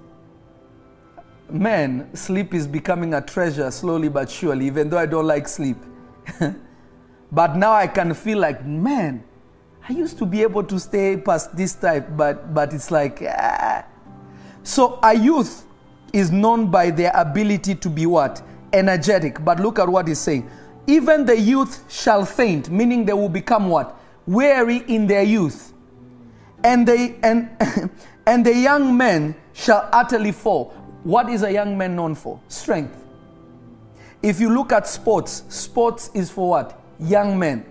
man, sleep is becoming a treasure slowly but surely, even though I don't like sleep. [laughs] but now I can feel like, man, I used to be able to stay past this time, but, but it's like, ah. So a youth is known by their ability to be what? Energetic. But look at what he's saying. Even the youth shall faint, meaning they will become what? Weary in their youth. And they and [laughs] and the young men shall utterly fall. What is a young man known for? Strength. If you look at sports, sports is for what? Young men.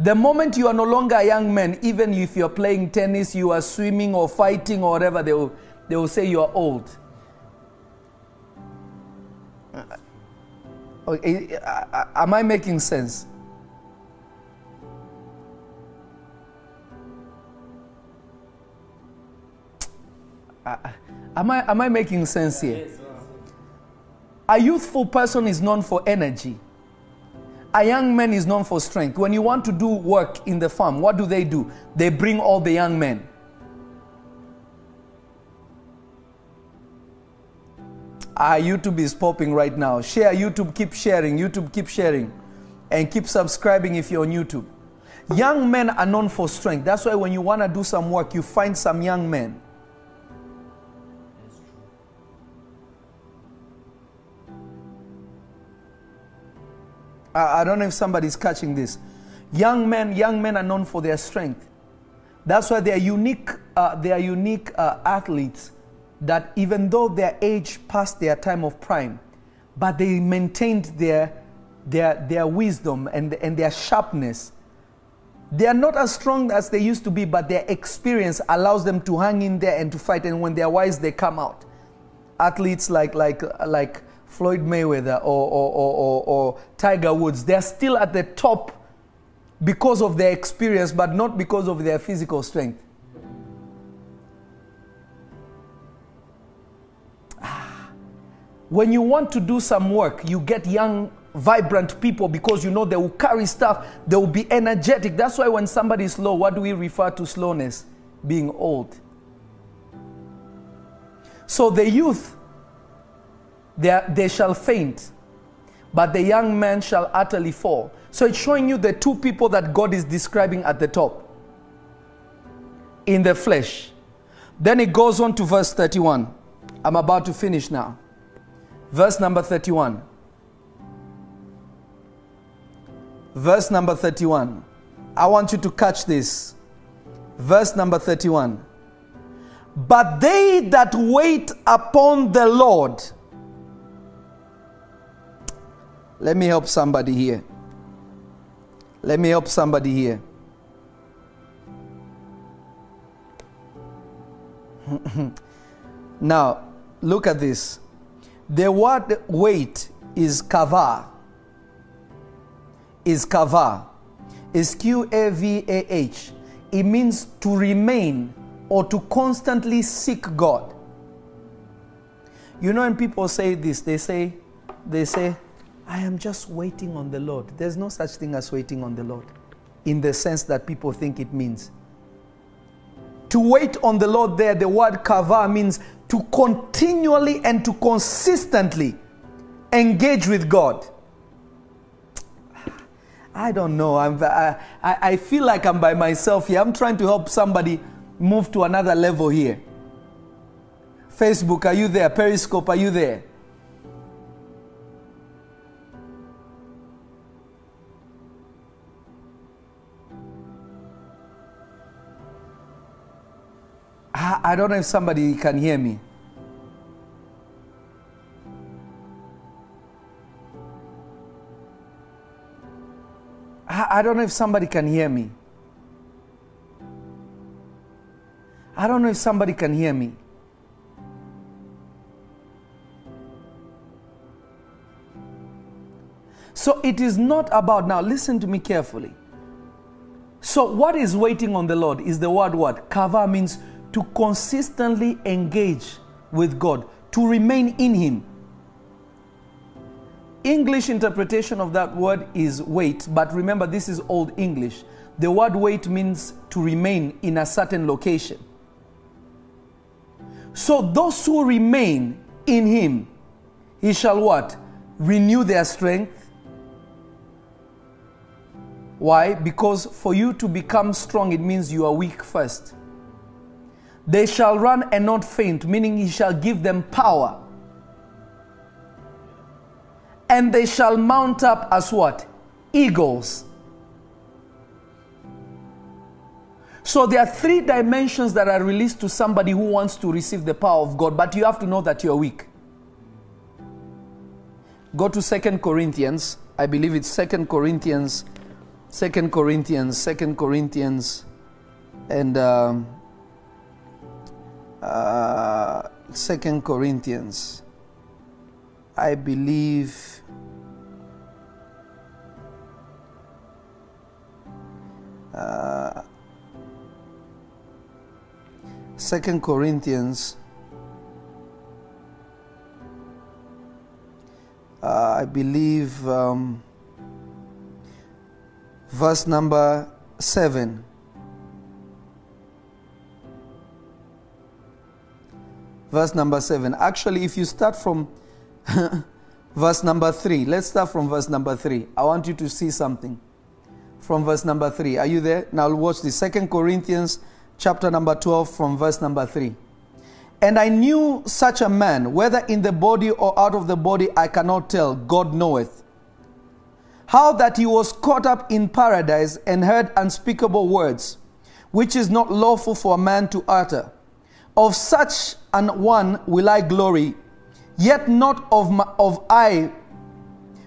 The moment you are no longer a young man, even if you're playing tennis, you are swimming or fighting or whatever, they will, they will say you are old. Uh, okay, am I making sense? Uh, Am I, am I making sense here? A youthful person is known for energy. A young man is known for strength. When you want to do work in the farm, what do they do? They bring all the young men. Ah, YouTube is popping right now. Share YouTube, keep sharing. YouTube, keep sharing. And keep subscribing if you're on YouTube. Young men are known for strength. That's why when you want to do some work, you find some young men. I, don't know if somebody's catching this. Young men, young men are known for their strength. That's why they are unique. Uh, they are unique uh, athletes. That even though their age passed their time of prime, but they maintained their their their wisdom and and their sharpness. They are not as strong as they used to be, but their experience allows them to hang in there and to fight. And when they're wise, they come out. Athletes like like like Floyd Mayweather or, or, or, or, Tiger Woods, they're still at the top because of their experience, but not because of their physical strength. Ah. When you want to do some work, you get young, vibrant people because you know they will carry stuff, they will be energetic. That's why when somebody is slow, what do we refer to slowness? Being old. So the youth they, they shall faint, but the young man shall utterly fall. So it's showing you the two people that God is describing at the top in the flesh. Then it goes on to verse 31. I'm about to finish now. Verse number 31. Verse number 31. I want you to catch this. Verse number 31. But they that wait upon the Lord, let me help somebody here. Let me help somebody here. [laughs] now, look at this. The word wait is kava. Is kava. Is Q A V A H. It means to remain or to constantly seek God. You know, when people say this, they say, they say, I am just waiting on the Lord. There's no such thing as waiting on the Lord in the sense that people think it means. To wait on the Lord there, the word kava means to continually and to consistently engage with God. I don't know. I'm, I, I feel like I'm by myself here. I'm trying to help somebody move to another level here. Facebook, are you there? Periscope, are you there? I don't know if somebody can hear me. I don't know if somebody can hear me. I don't know if somebody can hear me. So it is not about, now listen to me carefully. So what is waiting on the Lord is the word what? Kava means to consistently engage with God, to remain in Him. English interpretation of that word is wait, but remember this is Old English. The word wait means to remain in a certain location. So those who remain in him, he shall what? Renew their strength. Why? Because for you to become strong, it means you are weak first. They shall run and not faint, meaning he shall give them power. And they shall mount up as what? Eagles. So there are three dimensions that are released to somebody who wants to receive the power of God, but you have to know that you're weak. Go to Second Corinthians. I believe it's Second Corinthians, Second Corinthians, Second Corinthians, and um, uh, Second Corinthians. I believe. Uh, Second Corinthians, uh, I believe, um, verse number seven. Verse number seven. Actually, if you start from [laughs] verse number three, let's start from verse number three. I want you to see something from verse number three. Are you there? Now, watch the Second Corinthians chapter number 12 from verse number 3. And I knew such a man, whether in the body or out of the body, I cannot tell, God knoweth. How that he was caught up in paradise and heard unspeakable words, which is not lawful for a man to utter. Of such an one will I glory, yet not of, my, of I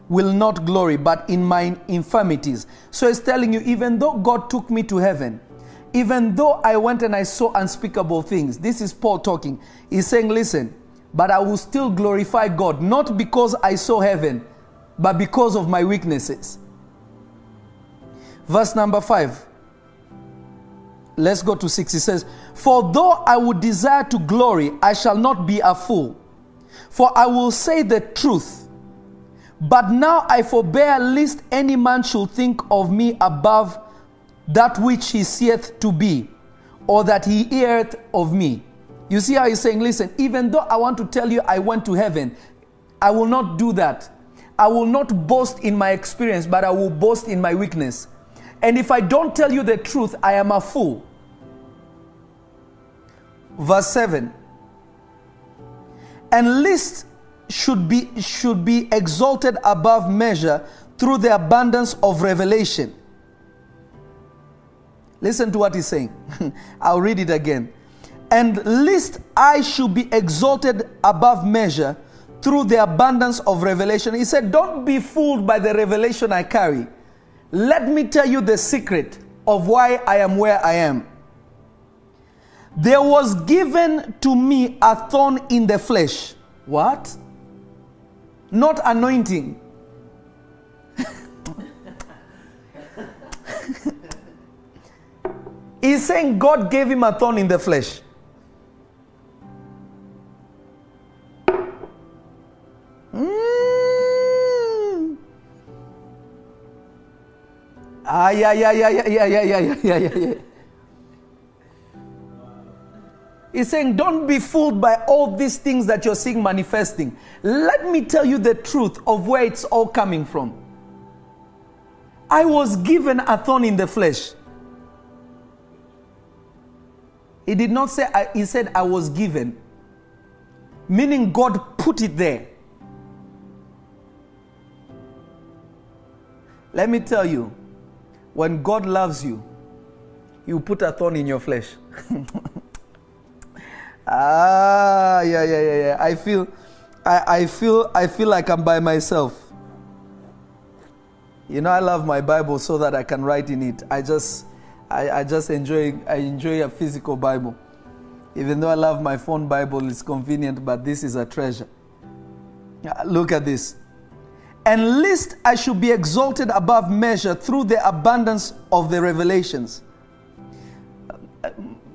will not glory, but in my infirmities. So it's telling you, even though God took me to heaven, even though I went and I saw unspeakable things, this is Paul talking. He's saying, Listen, but I will still glorify God, not because I saw heaven, but because of my weaknesses. Verse number five. Let's go to six. He says, For though I would desire to glory, I shall not be a fool. For I will say the truth. But now I forbear lest any man should think of me above that which he seeth to be, or that he heareth of me. You see how he's saying, listen, even though I want to tell you I went to heaven, I will not do that. I will not boast in my experience, but I will boast in my weakness. And if I don't tell you the truth, I am a fool. Verse 7 And list should be, should be exalted above measure through the abundance of revelation. Listen to what he's saying. [laughs] I'll read it again. And lest I should be exalted above measure through the abundance of revelation. He said, Don't be fooled by the revelation I carry. Let me tell you the secret of why I am where I am. There was given to me a thorn in the flesh. What? Not anointing. [laughs] He's saying God gave him a thorn in the flesh. Mm. Ah, yeah, yeah, yeah, yeah, yeah, yeah, yeah, yeah, yeah, yeah. He's saying, don't be fooled by all these things that you're seeing manifesting. Let me tell you the truth of where it's all coming from. I was given a thorn in the flesh. He did not say, I, he said, I was given. meaning God put it there. Let me tell you, when God loves you, He will put a thorn in your flesh. [laughs] ah, yeah, yeah, yeah, yeah. I feel, I, I feel, I feel like I'm by myself. You know, I love my Bible so that I can write in it. I just, I, I just enjoy, I enjoy a physical Bible. Even though I love my phone Bible, it's convenient, but this is a treasure. Uh, Look at this. And lest I should be exalted above measure through the abundance of the revelations.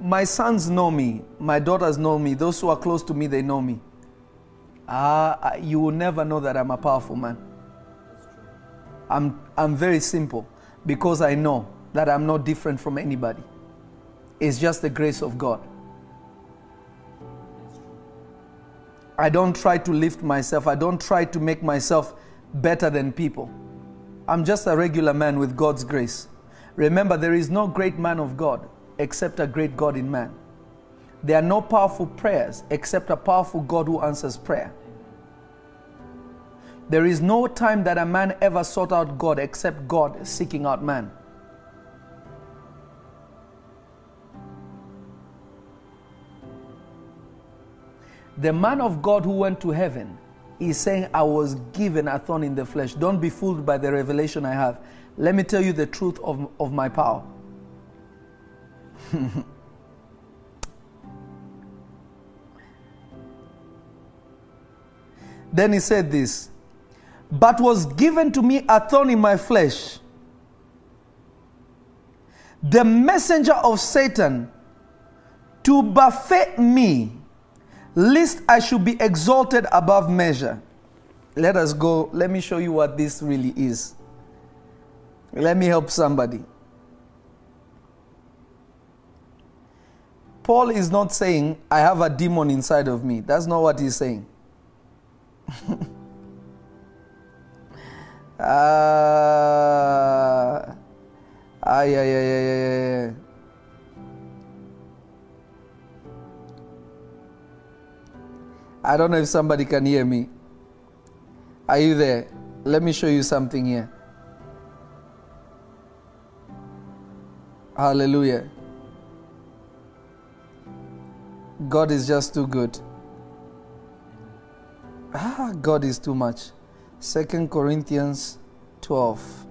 My sons know me, my daughters know me, those who are close to me, they know me. Ah, uh, you will never know that I'm a powerful man. I'm, I'm very simple because I know that I'm not different from anybody. It's just the grace of God. I don't try to lift myself, I don't try to make myself better than people. I'm just a regular man with God's grace. Remember, there is no great man of God except a great God in man. There are no powerful prayers except a powerful God who answers prayer. There is no time that a man ever sought out God except God seeking out man. The man of God who went to heaven is saying, I was given a thorn in the flesh. Don't be fooled by the revelation I have. Let me tell you the truth of, of my power. [laughs] then he said this, but was given to me a thorn in my flesh, the messenger of Satan to buffet me, lest I should be exalted above measure. Let us go. Let me show you what this really is. Let me help somebody. Paul is not saying, I have a demon inside of me. That's not what he's saying. [laughs] Ah, ay, ay, ay, ay, ay, ay. I don't know if somebody can hear me. Are you there? Let me show you something here. Hallelujah. God is just too good. Ah, God is too much. Second Corinthians 12.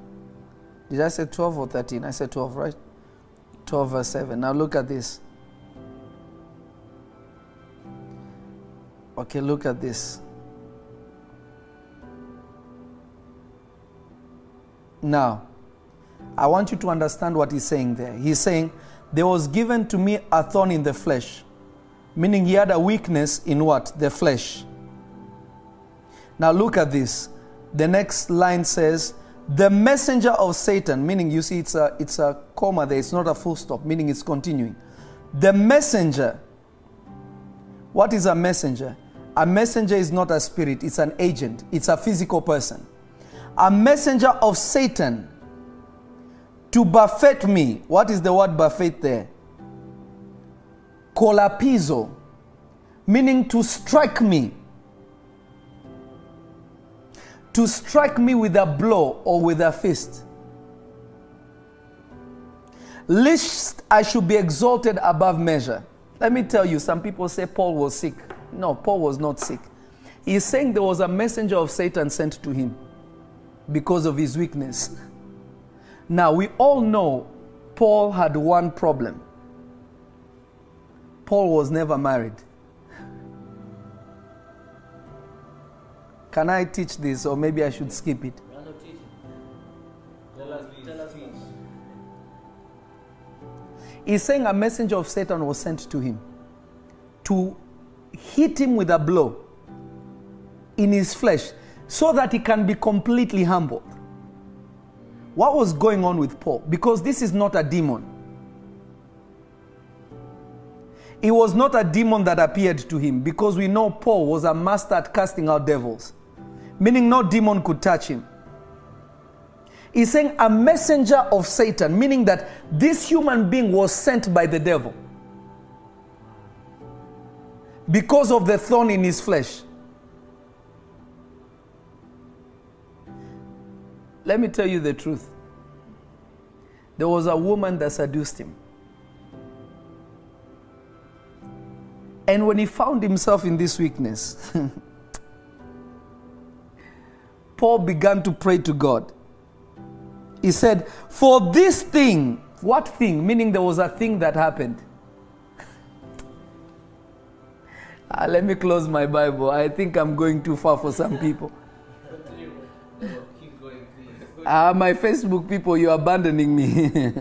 Did I say 12 or 13? I said 12, right? 12 verse 7. Now look at this. Okay, look at this. Now, I want you to understand what he's saying there. He's saying, There was given to me a thorn in the flesh, meaning he had a weakness in what? The flesh. Now, look at this. The next line says, The messenger of Satan, meaning you see it's a, it's a comma there, it's not a full stop, meaning it's continuing. The messenger. What is a messenger? A messenger is not a spirit, it's an agent, it's a physical person. A messenger of Satan to buffet me. What is the word buffet there? Colapizo, meaning to strike me. To strike me with a blow or with a fist. Lest I should be exalted above measure. Let me tell you, some people say Paul was sick. No, Paul was not sick. He's saying there was a messenger of Satan sent to him because of his weakness. Now, we all know Paul had one problem. Paul was never married. Can I teach this or maybe I should skip it? He's saying a messenger of Satan was sent to him to hit him with a blow in his flesh so that he can be completely humbled. What was going on with Paul? Because this is not a demon. It was not a demon that appeared to him because we know Paul was a master at casting out devils, meaning no demon could touch him. He's saying a messenger of Satan, meaning that this human being was sent by the devil. because of the thorn in his flesh. Let me tell you the truth. There was a woman that seduced him. And when he found himself in this weakness, [laughs] Paul began to pray to God. He said, For this thing, what thing? Meaning there was a thing that happened. [laughs] Ah, let me close my Bible. I think I'm going too far for some people. [laughs] Ah, my Facebook people, you're abandoning me.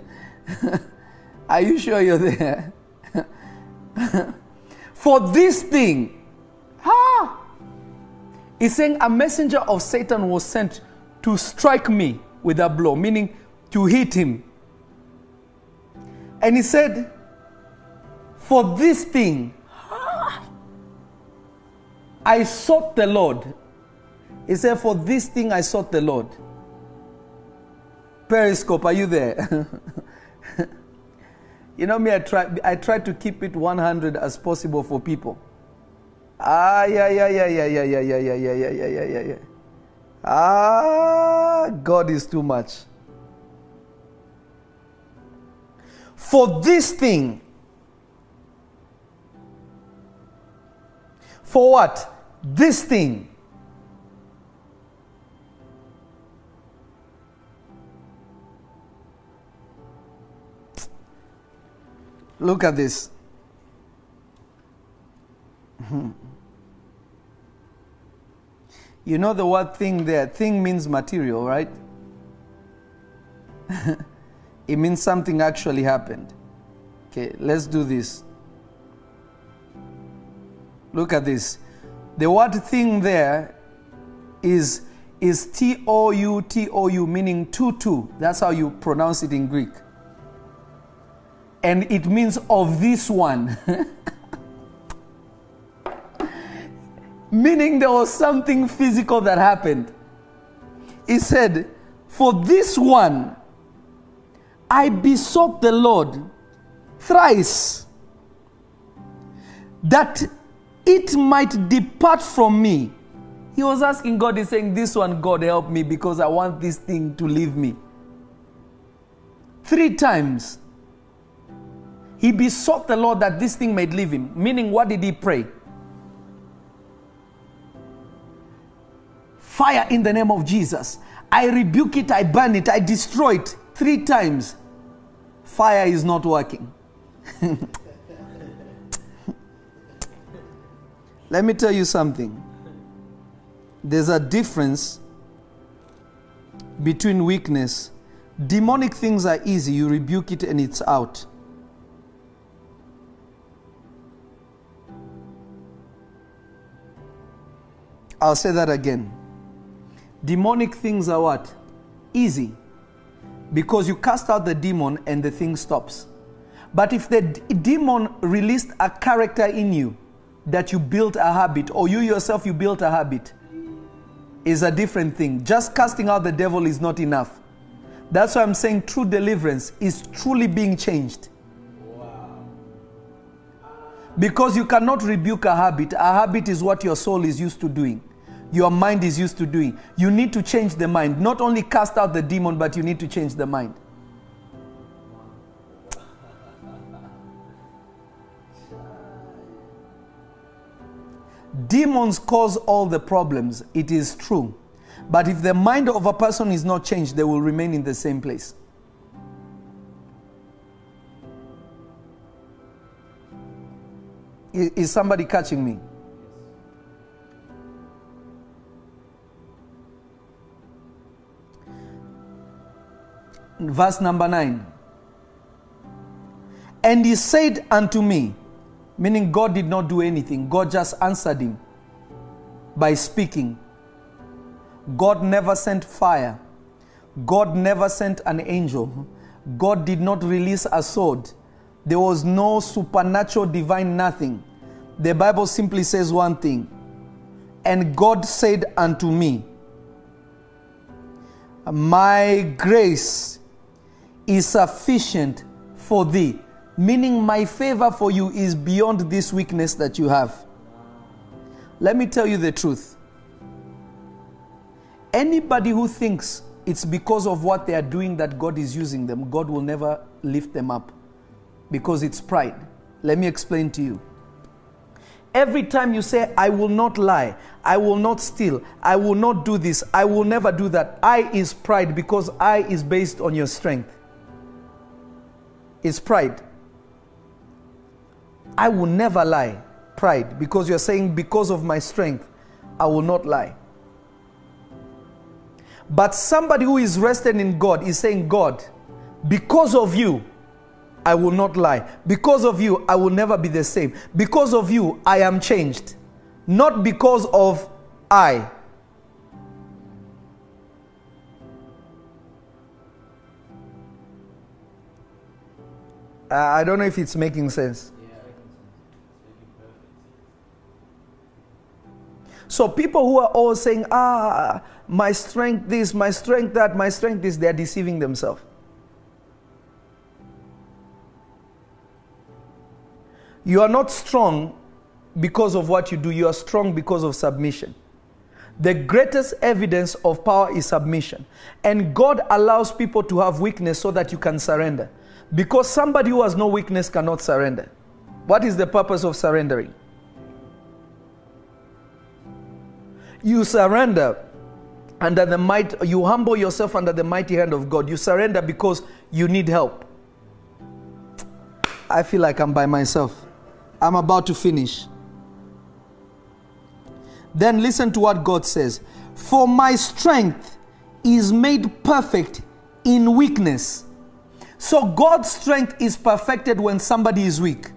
Are you sure you're there? For this thing, ah, he's saying a messenger of Satan was sent to strike me with a blow, meaning to hit him. And he said, For this thing, I sought the Lord. He said, For this thing I sought the Lord. Periscope, are you there? [laughs] you know me, I try, I try to keep it 100 as possible for people. Ah, yeah, yeah, yeah, yeah, yeah, yeah, yeah, yeah, yeah, yeah, yeah, yeah, yeah. Ah, God is too much. For this thing, for what? This thing. Look at this. You know the word thing there? Thing means material, right? [laughs] it means something actually happened. Okay, let's do this. Look at this. The word thing there is is T O U T O U meaning tutu. That's how you pronounce it in Greek. And it means of this one. meaning there was something physical that happened. He said, For this one, I besought the Lord thrice that it might depart from me. He was asking God, he's saying, This one, God, help me because I want this thing to leave me. Three times. He besought the Lord that this thing might leave him. Meaning, what did he pray? Fire in the name of Jesus. I rebuke it, I burn it, I destroy it. Three times. Fire is not working. [laughs] Let me tell you something. There's a difference between weakness. Demonic things are easy, you rebuke it and it's out. I'll say that again. Demonic things are what? Easy. Because you cast out the demon and the thing stops. But if the d- demon released a character in you that you built a habit, or you yourself you built a habit, is a different thing. Just casting out the devil is not enough. That's why I'm saying true deliverance is truly being changed. Because you cannot rebuke a habit. A habit is what your soul is used to doing, your mind is used to doing. You need to change the mind. Not only cast out the demon, but you need to change the mind. Demons cause all the problems. It is true. But if the mind of a person is not changed, they will remain in the same place. Is somebody catching me? Verse number 9. And he said unto me, meaning God did not do anything, God just answered him by speaking. God never sent fire. God never sent an angel. God did not release a sword. There was no supernatural divine nothing. The Bible simply says one thing. And God said unto me, My grace is sufficient for thee. Meaning, my favor for you is beyond this weakness that you have. Let me tell you the truth. Anybody who thinks it's because of what they are doing that God is using them, God will never lift them up because it's pride. Let me explain to you. Every time you say, I will not lie, I will not steal, I will not do this, I will never do that, I is pride because I is based on your strength. It's pride. I will never lie. Pride. Because you're saying, because of my strength, I will not lie. But somebody who is resting in God is saying, God, because of you, I will not lie. Because of you, I will never be the same. Because of you, I am changed. Not because of I. Uh, I don't know if it's making sense. So people who are all saying, ah, my strength this, my strength that, my strength this, they're deceiving themselves. You are not strong because of what you do, you are strong because of submission. The greatest evidence of power is submission. And God allows people to have weakness so that you can surrender. Because somebody who has no weakness cannot surrender. What is the purpose of surrendering? You surrender under the might, you humble yourself under the mighty hand of God. You surrender because you need help. I feel like I'm by myself. I'm about to finish. Then listen to what God says For my strength is made perfect in weakness. So God's strength is perfected when somebody is weak.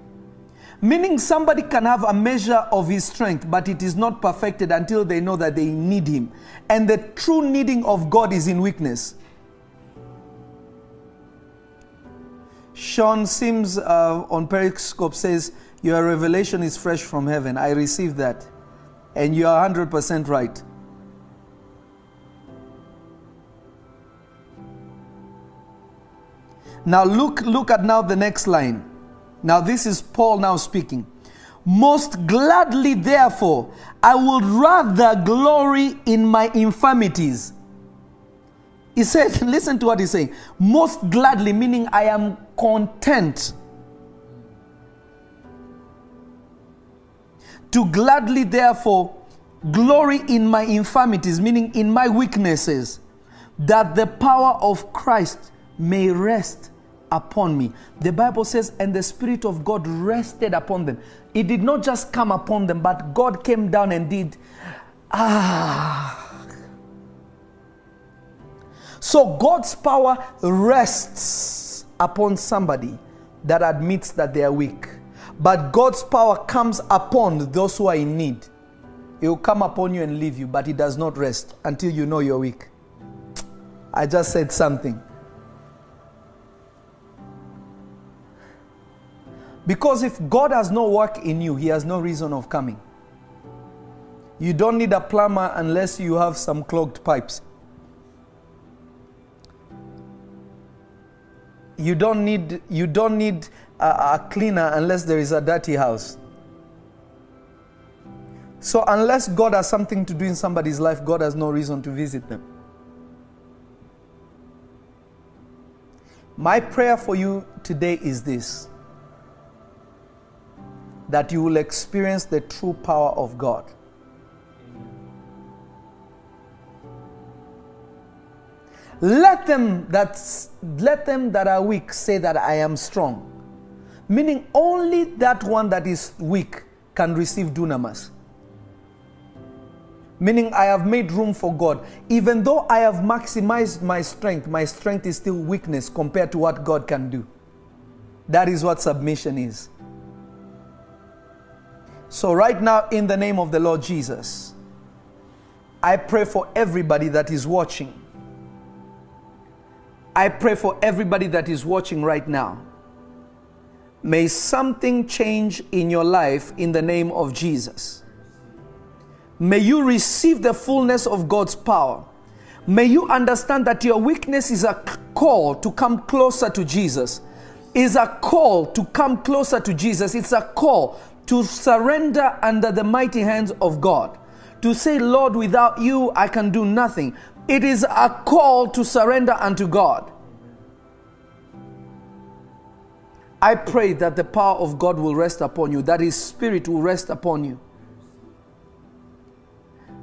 Meaning somebody can have a measure of his strength, but it is not perfected until they know that they need him. And the true needing of God is in weakness. Sean Sims uh, on Periscope says, Your revelation is fresh from heaven. I received that. And you are 100% right. Now look look at now the next line. Now this is Paul now speaking. Most gladly therefore I would rather glory in my infirmities. He said, [laughs] listen to what he's saying. Most gladly meaning I am content to gladly therefore glory in my infirmities meaning in my weaknesses that the power of Christ may rest upon me. The Bible says, and the Spirit of God rested upon them. It did not just come upon them, but God came down and did. Ah. So God's power rests upon somebody that admits that they are weak. But God's power comes upon those who are in need. It will come upon you and leave you, but it does not rest until you know you're weak. I just said something. Because if God has no work in you, He has no reason of coming. You don't need a plumber unless you have some clogged pipes. You don't need, you don't need a, a cleaner unless there is a dirty house. So, unless God has something to do in somebody's life, God has no reason to visit them. My prayer for you today is this that you will experience the true power of God. Let them that let them that are weak say that I am strong. Meaning only that one that is weak can receive dunamis. Meaning I have made room for God. Even though I have maximized my strength, my strength is still weakness compared to what God can do. That is what submission is. So, right now, in the name of the Lord Jesus, I pray for everybody that is watching. I pray for everybody that is watching right now. May something change in your life in the name of Jesus. May you receive the fullness of God's power. May you understand that your weakness is a call to come closer to Jesus. Is a call to come closer to Jesus. It's a call to surrender under the mighty hands of God. To say, Lord, without you, I can do nothing. It is a call to surrender unto God. I pray that the power of God will rest upon you, that His Spirit will rest upon you.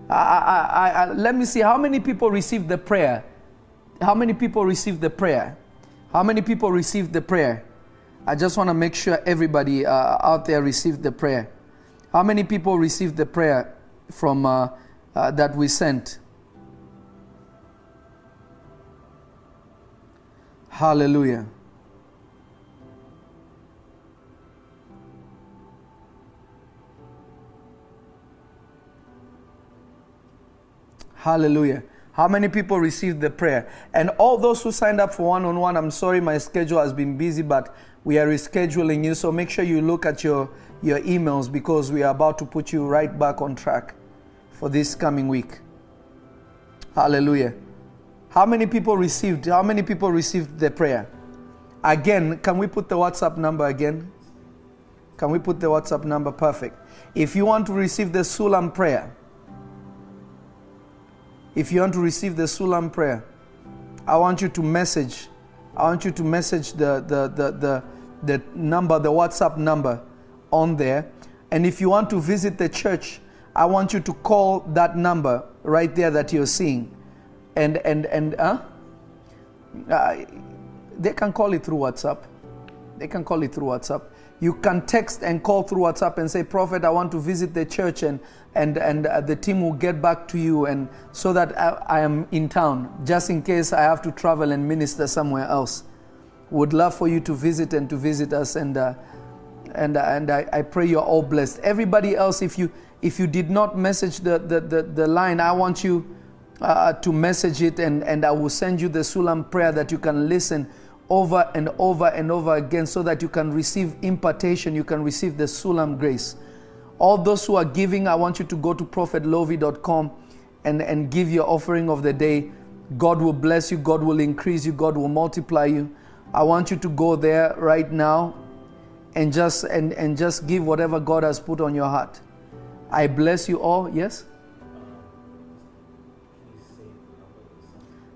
I, I, I, let me see how many people received the prayer. How many people received the prayer? How many people received the prayer? I just want to make sure everybody uh, out there received the prayer. How many people received the prayer from uh, uh, that we sent? Hallelujah. Hallelujah. How many people received the prayer? And all those who signed up for one on one, I'm sorry my schedule has been busy, but we are rescheduling you. So make sure you look at your, your emails because we are about to put you right back on track for this coming week. Hallelujah. How many people received? How many people received the prayer? Again, can we put the WhatsApp number again? Can we put the WhatsApp number? Perfect. If you want to receive the Sulam prayer, if you want to receive the Sulam prayer, I want you to message. I want you to message the, the, the, the, the number, the WhatsApp number on there. And if you want to visit the church, I want you to call that number right there that you're seeing. And, and, and, uh, uh, they can call it through WhatsApp. They can call it through WhatsApp. You can text and call through WhatsApp and say, Prophet, I want to visit the church, and and and uh, the team will get back to you, and so that I, I, am in town, just in case I have to travel and minister somewhere else. Would love for you to visit and to visit us, and uh, and uh, and I, I pray you're all blessed. Everybody else, if you if you did not message the the the, the line, I want you uh, to message it, and and I will send you the Sulam prayer that you can listen over and over and over again so that you can receive impartation, you can receive the Sulam grace. All those who are giving, I want you to go to prophetlovy.com and, and give your offering of the day. God will bless you, God will increase you, God will multiply you. I want you to go there right now and just and, and just give whatever God has put on your heart. I bless you all. Yes?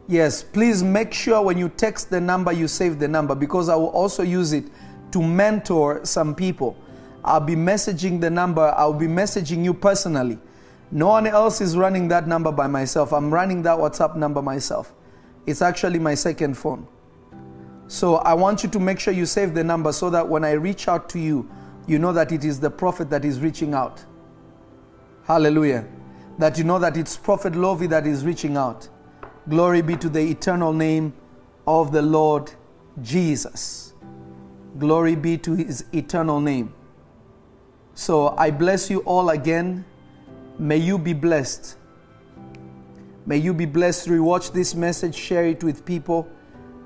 Yes, please make sure when you text the number, you save the number because I will also use it to mentor some people. I'll be messaging the number, I'll be messaging you personally. No one else is running that number by myself. I'm running that WhatsApp number myself. It's actually my second phone. So I want you to make sure you save the number so that when I reach out to you, you know that it is the prophet that is reaching out. Hallelujah. That you know that it's Prophet Lovy that is reaching out. Glory be to the eternal name of the Lord Jesus. Glory be to his eternal name. So I bless you all again. May you be blessed. May you be blessed. Rewatch this message, share it with people.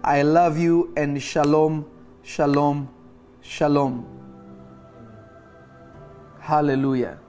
I love you and shalom, shalom, shalom. Hallelujah.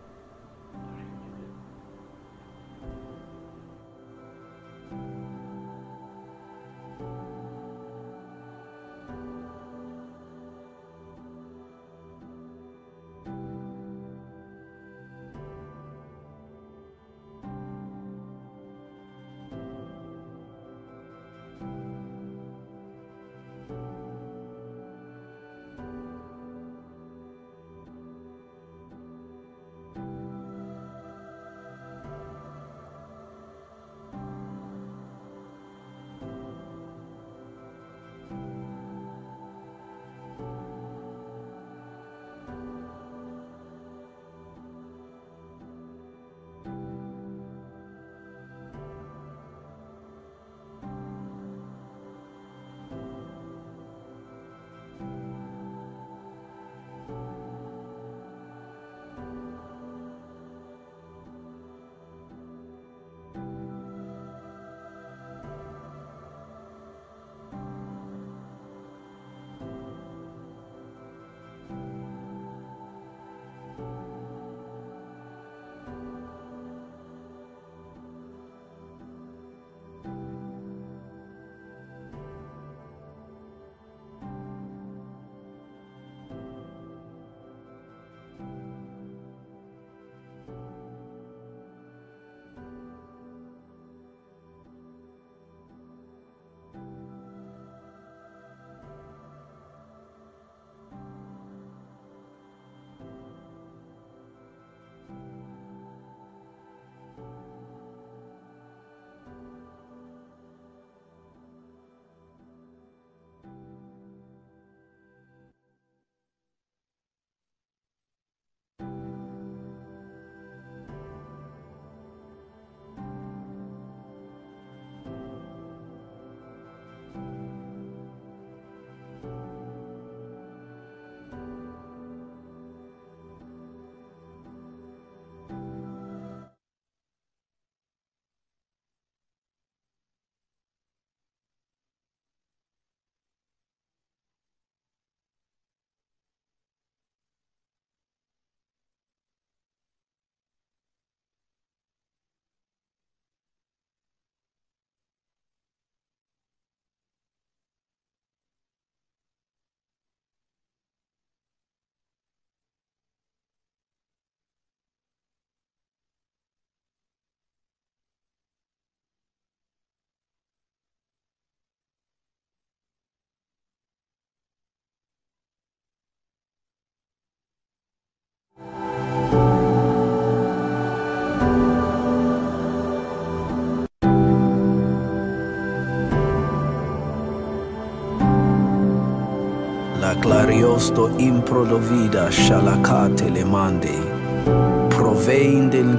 Improdovida shalakate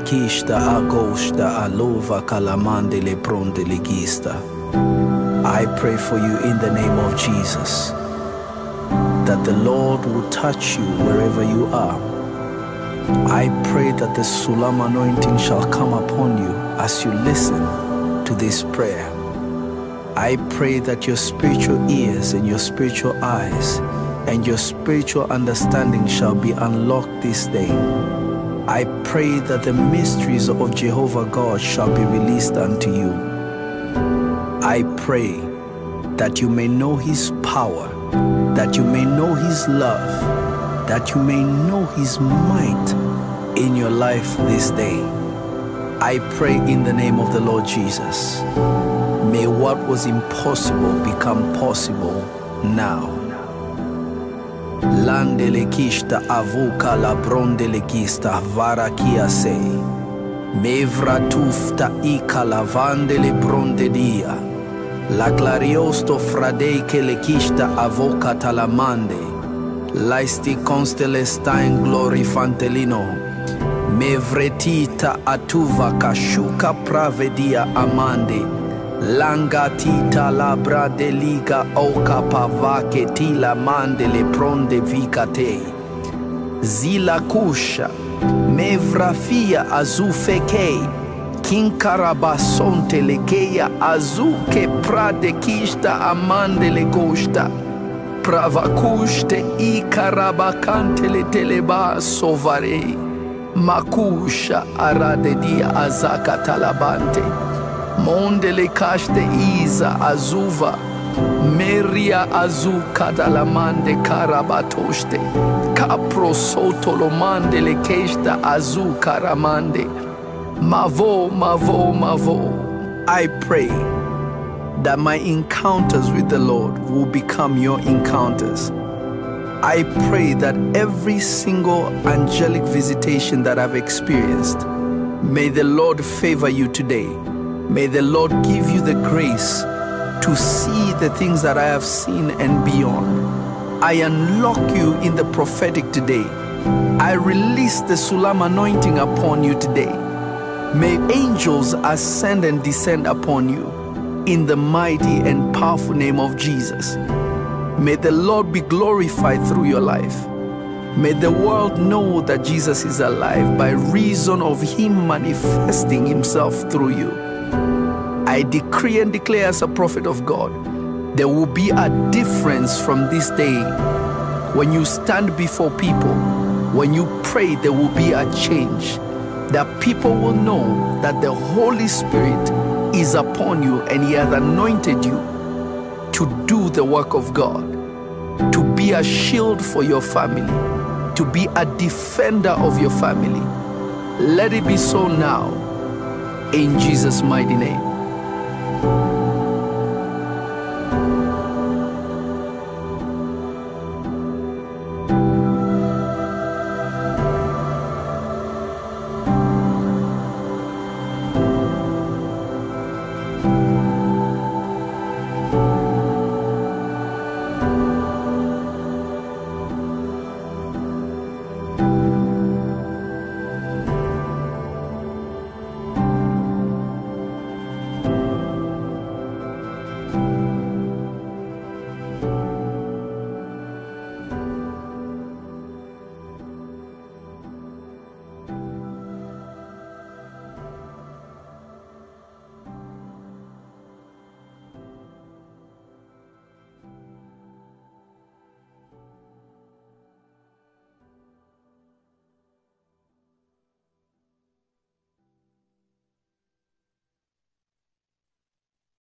kista agosta alova calamande le pronde legista. I pray for you in the name of Jesus that the Lord will touch you wherever you are. I pray that the Sulam anointing shall come upon you as you listen to this prayer. I pray that your spiritual ears and your spiritual eyes and your spiritual understanding shall be unlocked this day. I pray that the mysteries of Jehovah God shall be released unto you. I pray that you may know His power, that you may know His love, that you may know His might in your life this day. I pray in the name of the Lord Jesus. May what was impossible become possible now. Landele kista avuka la brondele kista varakia se. Mevra tufta ika lavandele bronde dia. La clariosto fradei che le kista avoca talamande. Laisti constele stain glorifantelino. Mevretita atuva kashuka pravedia amande. Langatita labra de liga oka pavake tila mande le pronde vicate. Zila kusha, mevrafia azufekei, kinkarabasonte lekeia azuke prade kista amande le gosta. I karabakante le teleba sovarei. Makusha arade dia azaka talabante. Monde le caste Isa Azuva Meria Azu Kadalamande Karabatoste Capro Sotolomande le Keshta Azu Karamande Mavo Mavo Mavo I pray that my encounters with the Lord will become your encounters. I pray that every single angelic visitation that I've experienced, may the Lord favor you today. May the Lord give you the grace to see the things that I have seen and beyond. I unlock you in the prophetic today. I release the Sulam anointing upon you today. May angels ascend and descend upon you in the mighty and powerful name of Jesus. May the Lord be glorified through your life. May the world know that Jesus is alive by reason of Him manifesting Himself through you. I decree and declare as a prophet of God, there will be a difference from this day. When you stand before people, when you pray, there will be a change. That people will know that the Holy Spirit is upon you and He has anointed you to do the work of God, to be a shield for your family, to be a defender of your family. Let it be so now, in Jesus' mighty name.